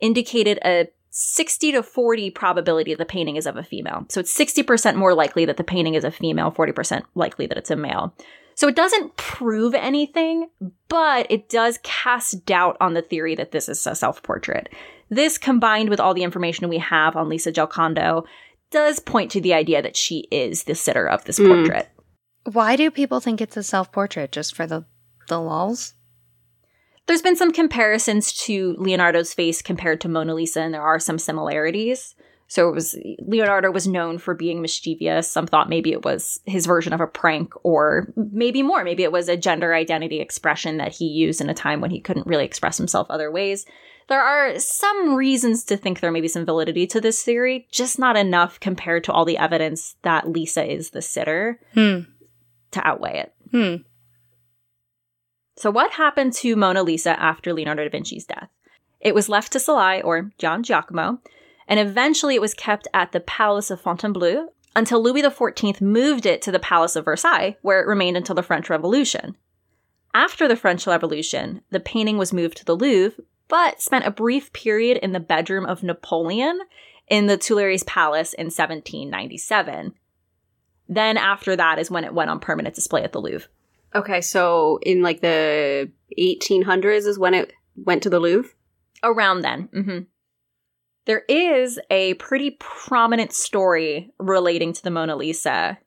indicated a 60 to 40 probability that the painting is of a female. So it's 60% more likely that the painting is a female, 40% likely that it's a male. So it doesn't prove anything, but it does cast doubt on the theory that this is a self portrait. This, combined with all the information we have on Lisa Giocondo, does point to the idea that she is the sitter of this Mm. portrait. Why do people think it's a self portrait? Just for the the lulls? There's been some comparisons to Leonardo's face compared to Mona Lisa, and there are some similarities. So it was Leonardo was known for being mischievous. Some thought maybe it was his version of a prank, or maybe more. Maybe it was a gender identity expression that he used in a time when he couldn't really express himself other ways. There are some reasons to think there may be some validity to this theory, just not enough compared to all the evidence that Lisa is the sitter Hmm. to outweigh it. Hmm. So, what happened to Mona Lisa after Leonardo da Vinci's death? It was left to Salai, or Gian Giacomo, and eventually it was kept at the Palace of Fontainebleau until Louis XIV moved it to the Palace of Versailles, where it remained until the French Revolution. After the French Revolution, the painting was moved to the Louvre, but spent a brief period in the bedroom of Napoleon in the Tuileries Palace in 1797. Then, after that, is when it went on permanent display at the Louvre. Okay, so in like the 1800s is when it went to the Louvre. around then. hmm There is a pretty prominent story relating to the Mona Lisa.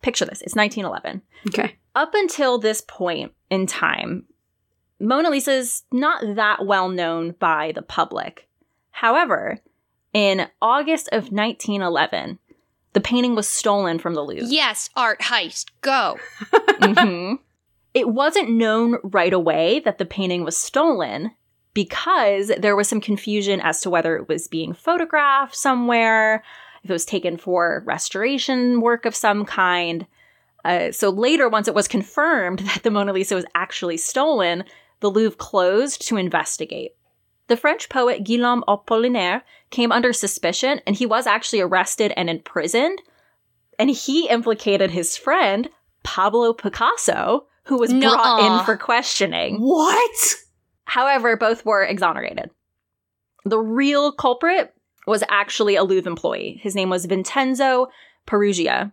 Picture this it's 1911. Okay. Up until this point in time, Mona Lisa's not that well known by the public. However, in August of 1911, the painting was stolen from the Louvre. Yes, art heist. Go. Mhm. It wasn't known right away that the painting was stolen because there was some confusion as to whether it was being photographed somewhere, if it was taken for restoration work of some kind. Uh, so later, once it was confirmed that the Mona Lisa was actually stolen, the Louvre closed to investigate. The French poet Guillaume Apollinaire came under suspicion and he was actually arrested and imprisoned. And he implicated his friend, Pablo Picasso, who was brought Nuh-uh. in for questioning. What? However, both were exonerated. The real culprit was actually a Louvre employee. His name was Vincenzo Peruggia.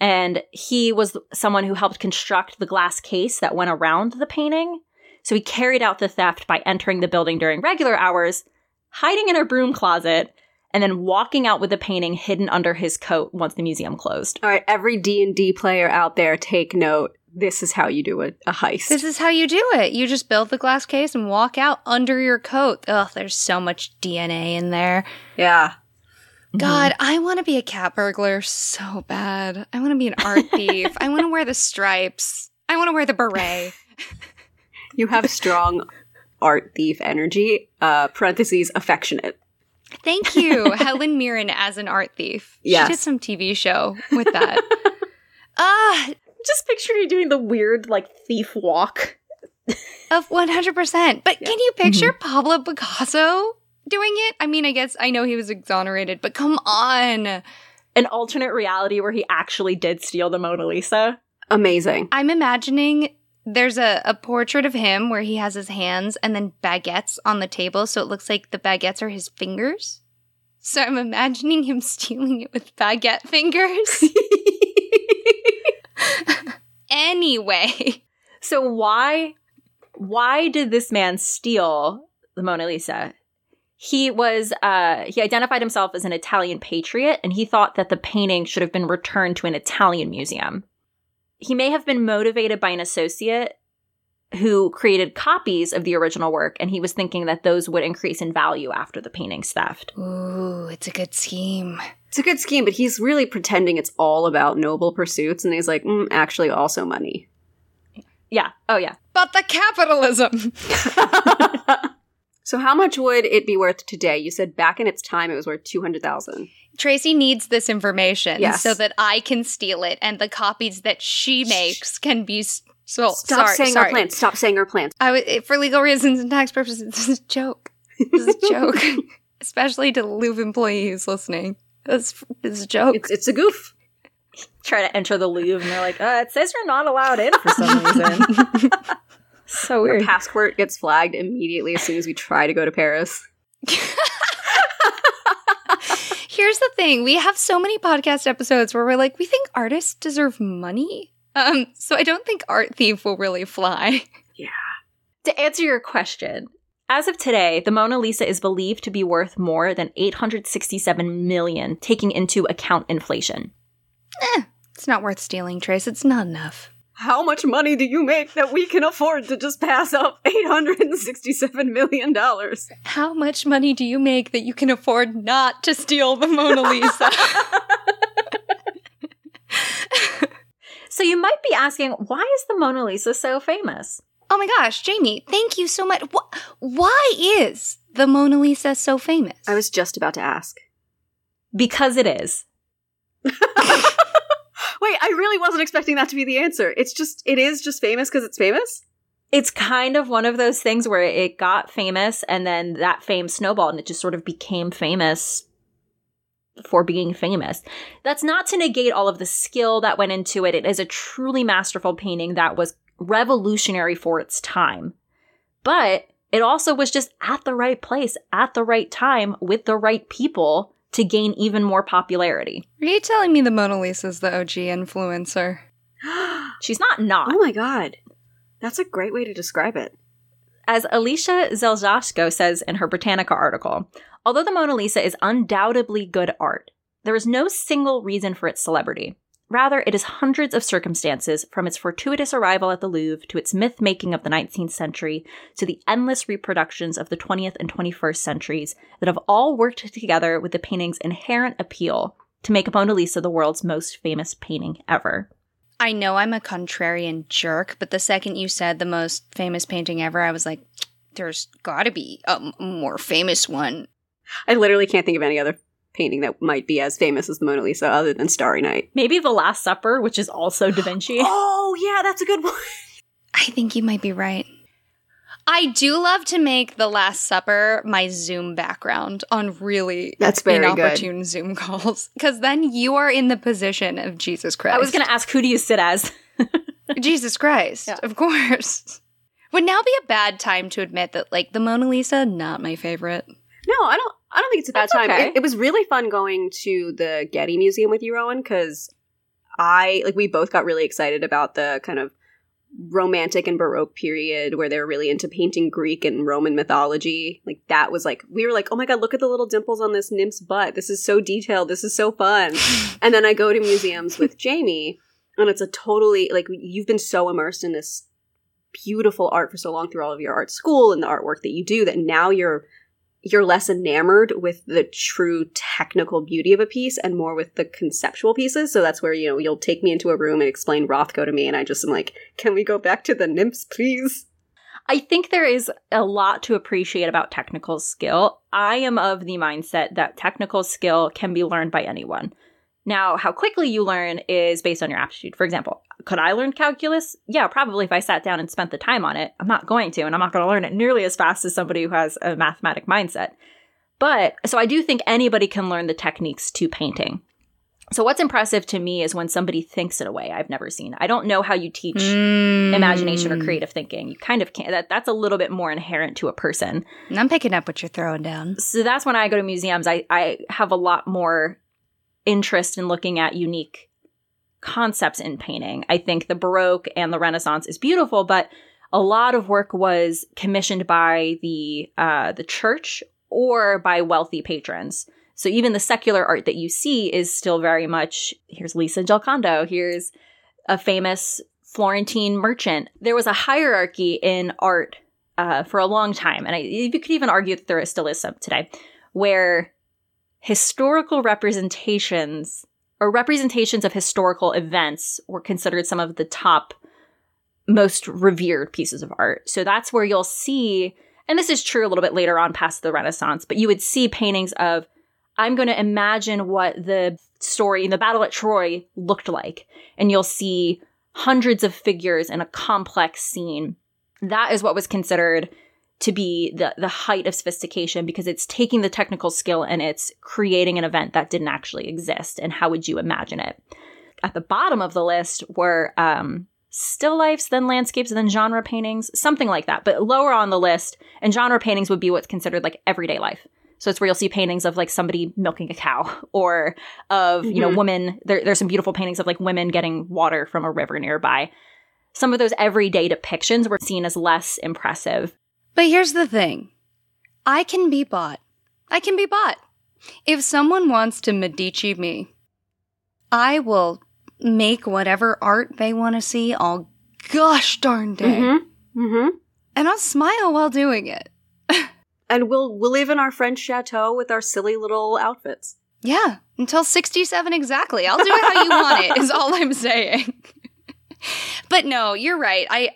And he was someone who helped construct the glass case that went around the painting. So he carried out the theft by entering the building during regular hours, hiding in a broom closet, and then walking out with the painting hidden under his coat once the museum closed. All right, every D&D player out there take note. This is how you do a, a heist. This is how you do it. You just build the glass case and walk out under your coat. Ugh, there's so much DNA in there. yeah. Mm-hmm. God, I want to be a cat burglar so bad. I want to be an art thief. I want to wear the stripes. I want to wear the beret. You have strong art thief energy. Uh, parentheses, affectionate. Thank you, Helen Mirren as an art thief. Yes. She did some TV show with that. Ah, Just picture you doing the weird, like, thief walk. of 100%. But can you picture Pablo Picasso doing it? I mean, I guess I know he was exonerated, but come on. An alternate reality where he actually did steal the Mona Lisa. Amazing. I'm imagining there's a, a portrait of him where he has his hands and then baguettes on the table, so it looks like the baguettes are his fingers. So I'm imagining him stealing it with baguette fingers. anyway, So why why did this man steal the Mona Lisa? He was uh he identified himself as an Italian patriot and he thought that the painting should have been returned to an Italian museum. He may have been motivated by an associate who created copies of the original work, and he was thinking that those would increase in value after the painting's theft. Ooh, it's a good scheme. It's a good scheme, but he's really pretending it's all about noble pursuits, and he's like, mm, actually, also money. Yeah. Oh, yeah. But the capitalism. so, how much would it be worth today? You said back in its time, it was worth two hundred thousand. Tracy needs this information Yes. so that I can steal it, and the copies that she makes can be s- sold. Stop sorry, saying sorry. our plans. Stop saying our plans. I w- for legal reasons and tax purposes, this is a joke. This is a joke, especially to the Louvre employee who's listening. This, this is a joke. It's it's a goof. Try to enter the Louvre, and they're like, uh, it says you're not allowed in for some reason. So Our weird. passport gets flagged immediately as soon as we try to go to Paris. Here's the thing: we have so many podcast episodes where we're like, we think artists deserve money. Um, so I don't think Art Thief will really fly. Yeah. To answer your question, as of today, the Mona Lisa is believed to be worth more than 867 million, taking into account inflation. It's not worth stealing, Trace. It's not enough. How much money do you make that we can afford to just pass up eight hundred and sixty-seven million dollars? How much money do you make that you can afford not to steal the Mona Lisa? So you might be asking, why is the Mona Lisa so famous? oh my gosh, Jamie, thank you so much. Wh- why is the Mona Lisa so famous? I was just about to ask. Because it is. Wait, I really wasn't expecting that to be the answer. It's just, it is just famous because it's famous? It's kind of one of those things where it got famous and then that fame snowballed and it just sort of became famous for being famous. That's not to negate all of the skill that went into it. It is a truly masterful painting that was revolutionary for its time. But it also was just at the right place at the right time with the right people to gain even more popularity. Are you telling me the Mona Lisa's the OG influencer? She's not not. Oh my god. That's a great way to describe it. As Alicia Zelazko says in her Britannica article, although the Mona Lisa is undoubtedly good art, there is no single reason for its celebrity. Rather, it is hundreds of circumstances, from its fortuitous arrival at the Louvre to its myth making of the 19th century to the endless reproductions of the 20th and 21st centuries, that have all worked together with the painting's inherent appeal to make Mona Lisa the world's most famous painting ever. I know I'm a contrarian jerk, but the second you said the most famous painting ever, I was like, there's gotta be a more famous one. I literally can't think of any other painting that might be as famous as the Mona Lisa other than Starry Night. Maybe The Last Supper, which is also Da Vinci. Oh, yeah, that's a good one. I think you might be right. I do love to make The Last Supper my Zoom background on really That's very good. inopportune Zoom calls. Because then you are in the position of Jesus Christ. I was going to ask, who do you sit as? Jesus Christ, Yeah. of course. Would now be a bad time to admit that, like, the Mona Lisa, not my favorite. No, I don't. I don't think it's a bad That's time. okay. It, it was really fun going to the Getty Museum with you, Rowan, because I like we both got really excited about the kind of romantic and baroque period where they were really into painting Greek and Roman mythology. Like that was like we were like, oh my god, look at the little dimples on this nymph's butt. This is so detailed. This is so fun. and then I go to museums with Jamie, and it's a totally like you've been so immersed in this beautiful art for so long through all of your art school and the artwork that you do that now you're you're less enamored with the true technical beauty of a piece and more with the conceptual pieces. So that's where, you know, you'll take me into a room and explain Rothko to me, and I just am like, can we go back to the nymphs, please? I think there is a lot to appreciate about technical skill. I am of the mindset that technical skill can be learned by anyone. Now, how quickly you learn is based on your aptitude. For example, could I learn calculus? Yeah, probably if I sat down and spent the time on it. I'm not going to, and I'm not going to learn it nearly as fast as somebody who has a mathematic mindset. But so I do think anybody can learn the techniques to painting. So what's impressive to me is when somebody thinks in a way I've never seen. I don't know how you teach mm. imagination or creative thinking. You kind of can't. That that's a little bit more inherent to a person. I'm picking up what you're throwing down. So that's when I go to museums. I I have a lot more interest in looking at unique concepts in painting. I think the Baroque and the Renaissance is beautiful, but a lot of work was commissioned by the uh, the church or by wealthy patrons. So even the secular art that you see is still very much here's Lisa Giocondo, here's a famous Florentine merchant. There was a hierarchy in art uh, for a long time, and I, you could even argue that there still is some today, where historical representations or representations of historical events were considered some of the top most revered pieces of art. So that's where you'll see, and this is true a little bit later on past the Renaissance, but you would see paintings of, I'm going to imagine what the story in the Battle at Troy looked like. And you'll see hundreds of figures in a complex scene. That is what was considered to be the the height of sophistication because it's taking the technical skill and it's creating an event that didn't actually exist and how would you imagine it at the bottom of the list were um, still lifes then landscapes then genre paintings something like that but lower on the list and genre paintings would be what's considered like everyday life so it's where you'll see paintings of like somebody milking a cow or of, you know, mm-hmm. women. There, there's some beautiful paintings of like women getting water from a river nearby. Some of those everyday depictions were seen as less impressive. But here's the thing I can be bought. I can be bought. If someone wants to Medici me, I will make whatever art they want to see all gosh darn day. Mm-hmm. Mm-hmm. And I'll smile while doing it and we'll we'll live in our French chateau with our silly little outfits. Yeah, until 67 exactly. I'll do it how you want it. Is all I'm saying. but no, you're right. I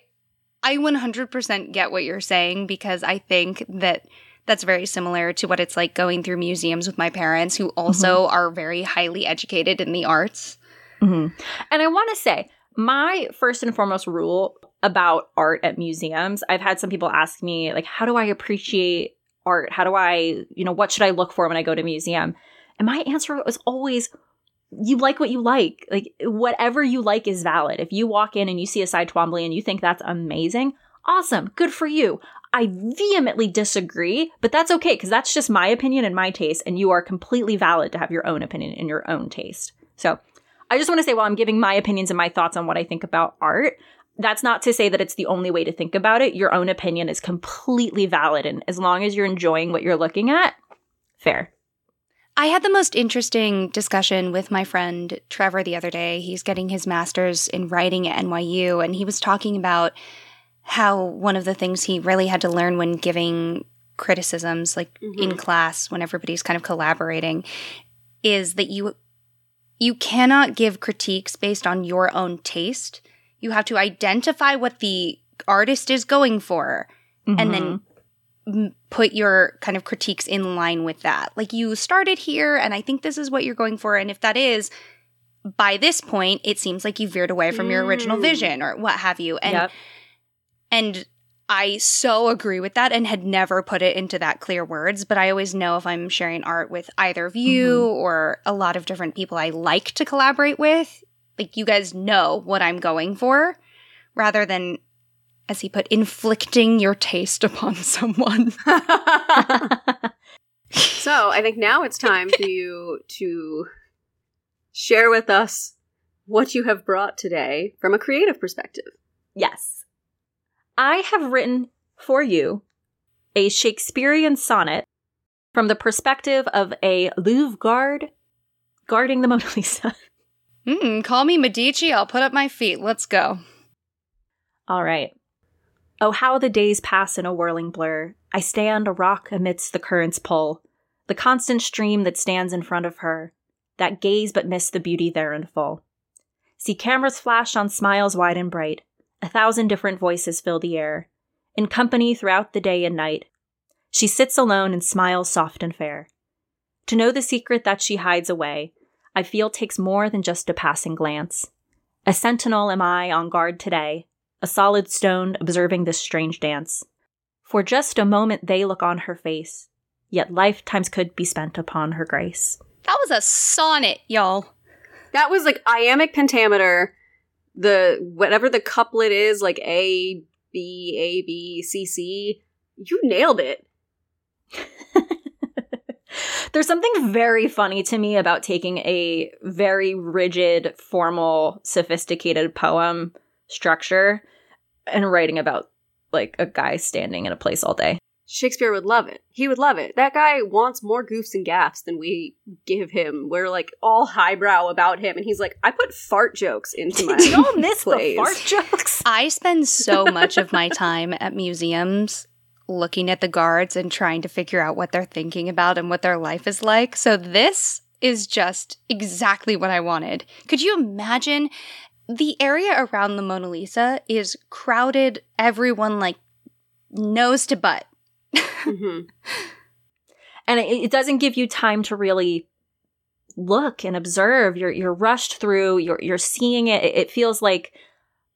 I 100% get what you're saying because I think that that's very similar to what it's like going through museums with my parents who also mm-hmm. are very highly educated in the arts. Mm-hmm. And I want to say, my first and foremost rule about art at museums, I've had some people ask me, like, how do I appreciate art? How do I, you know, what should I look for when I go to a museum? And my answer was always, you like what you like. Like whatever you like is valid. If you walk in and you see a Cy Twombly and you think that's amazing, awesome, good for you. I vehemently disagree, but that's okay because that's just my opinion and my taste, and you are completely valid to have your own opinion and your own taste. So I just want to say while I'm giving my opinions and my thoughts on what I think about art, that's not to say that it's the only way to think about it. Your own opinion is completely valid. And as long as you're enjoying what you're looking at, fair. I had the most interesting discussion with my friend Trevor the other day. He's getting his master's in writing at NYU, and he was talking about how one of the things he really had to learn when giving criticisms, like mm-hmm. in class, when everybody's kind of collaborating, is that you you cannot give critiques based on your own taste you have to identify what the artist is going for mm-hmm. and then mm-hmm. Put your kind of critiques in line with that. Like you started here and I think this is what you're going for and if that is by this point it seems like you veered away from your original mm. vision or what have you. And yep. and I so agree with that and had never put it into that clear words, but I always know if I'm sharing art with either of you mm-hmm. or a lot of different people I like to collaborate with, like you guys know what I'm going for rather than as he put inflicting your taste upon someone. so, I think now it's time for you to share with us what you have brought today from a creative perspective. Yes. I have written for you a Shakespearean sonnet from the perspective of a Louvre guard guarding the Mona Lisa. Mm, call me Medici, I'll put up my feet. Let's go. All right. Oh, how the days pass in a whirling blur. I stand a rock amidst the current's pull, the constant stream that stands in front of her, that gaze but miss the beauty there in full. See cameras flash on smiles wide and bright, a thousand different voices fill the air, in company throughout the day and night. She sits alone and smiles soft and fair. To know the secret that she hides away, I feel takes more than just a passing glance. A sentinel am I on guard today, a solid stone observing this strange dance. For just a moment they look on her face, yet lifetimes could be spent upon her grace. That was a sonnet, y'all. That was like iambic pentameter. The whatever the couplet is, like A B A B C C. You nailed it. There's something very funny to me about taking a very rigid, formal, sophisticated poem structure and writing about like a guy standing in a place all day. Shakespeare would love it. He would love it. That guy wants more goofs and gaffs than we give him. We're like all highbrow about him, and he's like, I put fart jokes into my. Did y'all miss plays. the fart jokes? I spend so much of my time at museums looking at the guards and trying to figure out what they're thinking about and what their life is like. So this is just exactly what I wanted. Could you imagine? The area around the Mona Lisa is crowded, everyone like nose to butt. Mhm. and it, it doesn't give you time to really look and observe. You're you're rushed through. You're you're seeing it. It, it feels like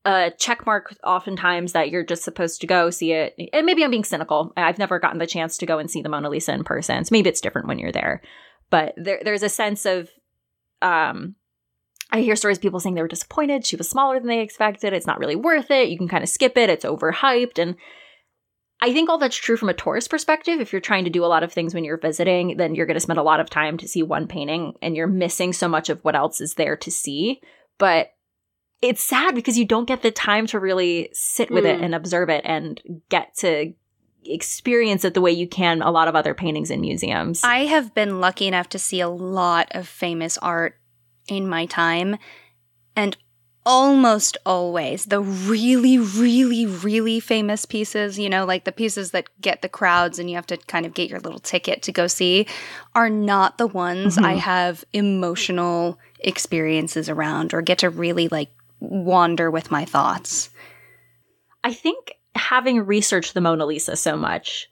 a check mark oftentimes that you're just supposed to go see it. And maybe I'm being cynical. I've never gotten the chance to go and see the Mona Lisa in person. So maybe it's different when you're there. But there there's a sense of um I hear stories of people saying they were disappointed. She was smaller than they expected. It's not really worth it. You can kind of skip it. It's overhyped. And I think all that's true from a tourist perspective. If you're trying to do a lot of things when you're visiting, then you're going to spend a lot of time to see one painting and you're missing so much of what else is there to see. But it's sad because you don't get the time to really sit with it Mm. and observe it and get to experience it the way you can a lot of other paintings in museums. I have been lucky enough to see a lot of famous art in my time, and almost always the really, really, really famous pieces, you know, like the pieces that get the crowds and you have to kind of get your little ticket to go see, are not the ones I Mhm. have emotional experiences around or get to really like wander with my thoughts. I think having researched the Mona Lisa so much,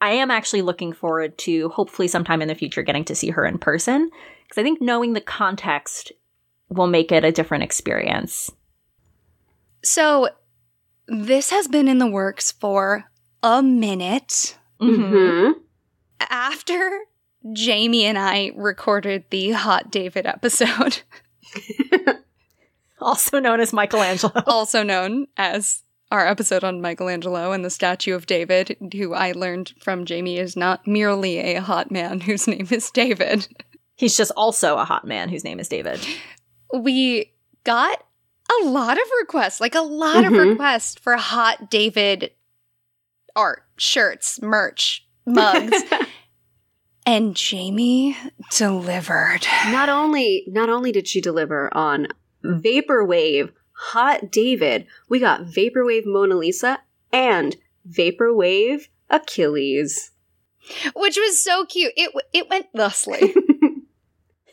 I am actually looking forward to hopefully sometime in the future getting to see her in person. Because I think knowing the context will make it a different experience. So, this has been in the works for a minute. Mhm. Mhm. after Jamie and I recorded the Hot David episode, Also known as Michelangelo. also known as our episode on Michelangelo and the statue of David, who I learned from Jamie is not merely a hot man whose name is David. He's just also a hot man whose name is David. We got a lot of requests, like a lot of Mhm. requests for hot David art, shirts, merch, mugs. and Jamie delivered. not only not only did she deliver on Vaporwave Hot David, we got Vaporwave Mona Lisa and Vaporwave Achilles. which was so cute. It w- it went thusly.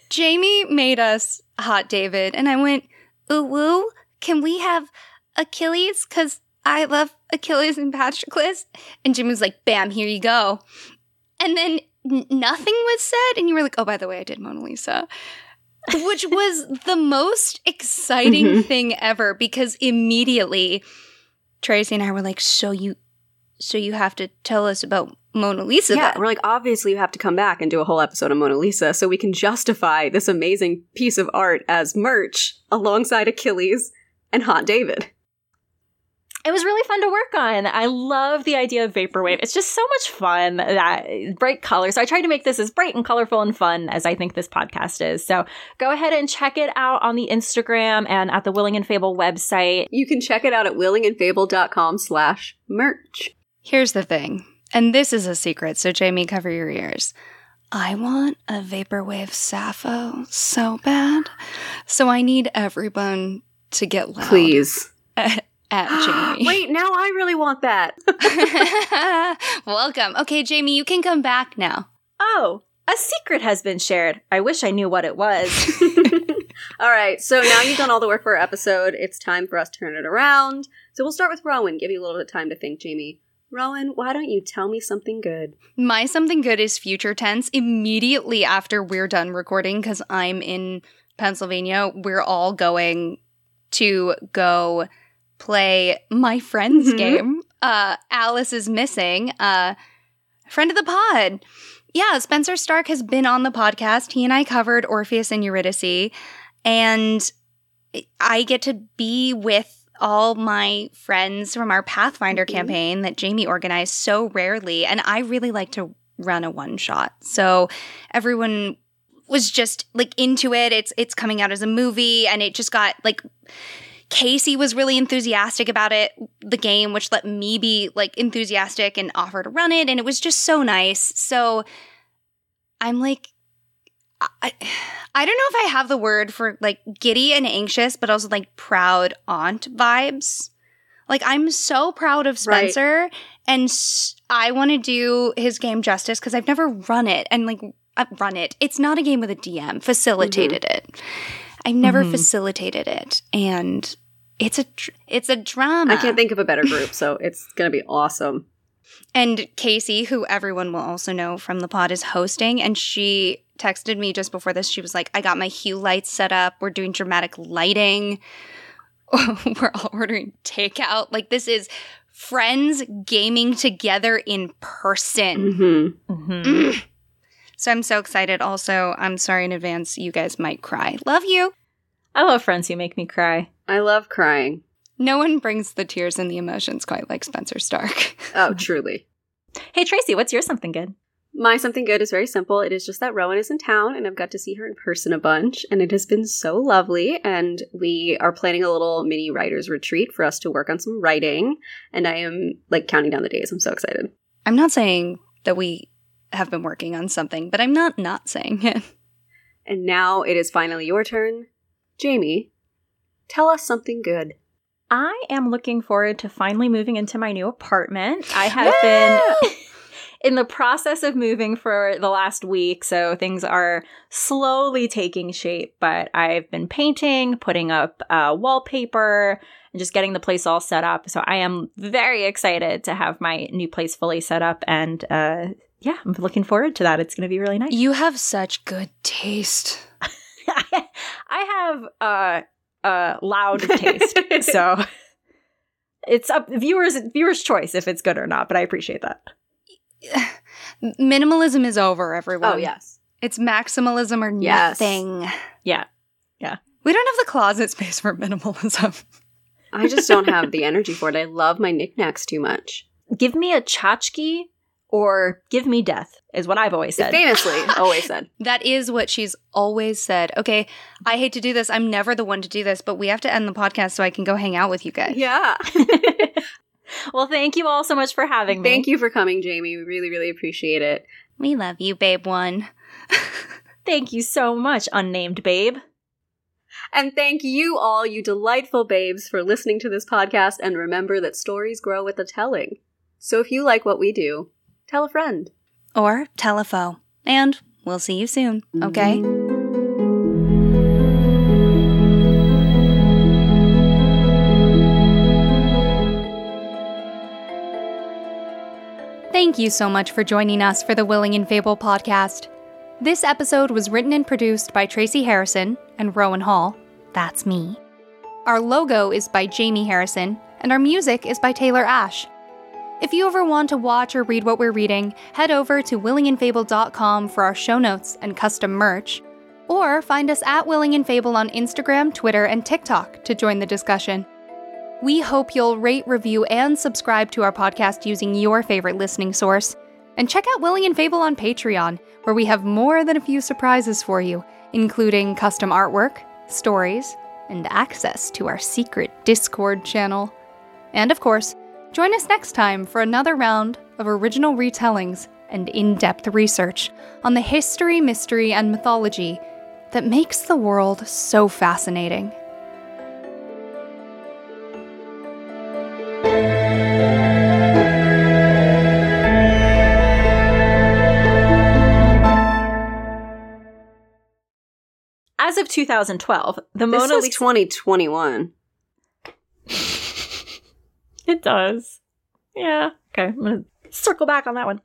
Jamie made us hot David, and I went, ooh woo, can we have Achilles? Cause I love Achilles and Patroclus. And Jamie was like, bam, here you go. And then n- nothing was said, and you were like, oh, by the way, I did Mona Lisa. Which was the most exciting Mhm. thing ever because immediately Tracy and I were like, so you so you have to tell us about Mona Lisa yeah, then." we're like, obviously, you have to come back and do a whole episode of Mona Lisa so we can justify this amazing piece of art as merch alongside Achilles and Hot David. It was really fun to work on. I love the idea of vaporwave. It's just so much fun. That bright color. So I tried to make this as bright and colorful and fun as I think this podcast is. So go ahead and check it out on the Instagram and at the Willing and Fable website. You can check it out at willingandfable.com slash merch. Here's the thing, and this is a secret, so Jamie, cover your ears. I want a vaporwave Sappho so bad, so I need everyone to get loud Please. at, at Jamie. Wait, now I really want that. Welcome. Okay, Jamie, you can come back now. Oh, a secret has been shared. I wish I knew what it was. all right, so now you've done all the work for our episode. It's time for us to turn it around. So we'll start with Rowan. Give you a little bit of time to think, Jamie. Rowan, why don't you tell me something good? My something good is future tense immediately after we're done recording because I'm in Pennsylvania. We're all going to go play my friend's Mhm. game. Uh, Alice is missing. Uh, friend of the pod. Yeah, Spencer Starke has been on the podcast. He and I covered Orpheus and Eurydice, and I get to be with all my friends from our Pathfinder Mhm. campaign that Jamie organized so rarely. And I really like to run a one shot. So everyone was just like into it. It's it's coming out as a movie and it just got like Casey was really enthusiastic about it, the game, which let me be like enthusiastic and offer to run it. And it was just so nice. So I'm like, I, I don't know if I have the word for like giddy and anxious, but also like proud aunt vibes. Like I'm so proud of Right. Spencer and s- I want to do his game justice because I've never run it and like uh, run it. It's not a game with a DM. Facilitated it. I've never Mhm. facilitated it, and it's a dr- it's a drama. I can't think of a better group, so it's gonna be awesome. And Casey, who everyone will also know from the pod, is hosting. And she texted me just before this. She was like, I got my hue lights set up. We're doing dramatic lighting. We're all ordering takeout. Like, this is friends gaming together in person. hmm Mhm. So I'm so excited. Also, I'm sorry in advance. You guys might cry. Love you. I love friends who make me cry. I love crying. No one brings the tears and the emotions quite like Spencer Starke. Oh, truly. Hey Tracy, what's your something good? My something good is very simple. It is just that Rowan is in town and I've got to see her in person a bunch, and it has been so lovely. And we are planning a little mini writer's retreat for us to work on some writing. And I am like counting down the days. I'm so excited. I'm not saying that we have been working on something, but I'm not not saying it. And now it is finally your turn. Jamie, tell us something good. I am looking forward to finally moving into my new apartment. I have been in the process of moving for the last week, so things are slowly taking shape, but I've been painting, putting up uh, wallpaper, and just getting the place all set up. So I am very excited to have my new place fully set up and uh yeah, I'm looking forward to that. It's going to be really nice. You have such good taste. I have uh uh loud taste. so it's up viewers viewers choice if it's good or not, but I appreciate that. Minimalism is over, everyone. Oh, yes. It's maximalism or Yes. nothing. Yeah. Yeah. We don't have the closet space for minimalism. I just don't have the energy for it. I love my knickknacks too much. Give me a tchotchke or give me death is what I've always said. Famously, always said. That is what she's always said. Okay, I hate to do this. I'm never the one to do this, but we have to end the podcast so I can go hang out with you guys. Yeah. well, thank you all so much for having me. Thank you for coming, Jamie. We really, really appreciate it. We love you, babe one. Thank you so much, unnamed babe. And thank you all, you delightful babes, for listening to this podcast. And remember that stories grow with the telling. So if you like what we do, tell a friend. Or telefo. And we'll see you soon, okay? Thank you so much for joining us for the Willing and Fable podcast. This episode was written and produced by Tracy Harrison and Rowan Hall. That's me. Our logo is by Jamie Harrison, and our music is by Taylor Ash. If you ever want to watch or read what we're reading, head over to willingandfable.com for our show notes and custom merch, or find us at Willing and Fable on Instagram, Twitter, and TikTok to join the discussion. We hope you'll rate, review, and subscribe to our podcast using your favorite listening source. And check out Willing and Fable on Patreon, where we have more than a few surprises for you, including custom artwork, stories, and access to our secret Discord channel. And of course, join us next time for another round of original retellings and in depth research on the history, mystery, and mythology that makes the world so fascinating. Of 2012, the This Mona is Lisa. 2021. it does. Yeah. Okay. I'm going to circle back on that one.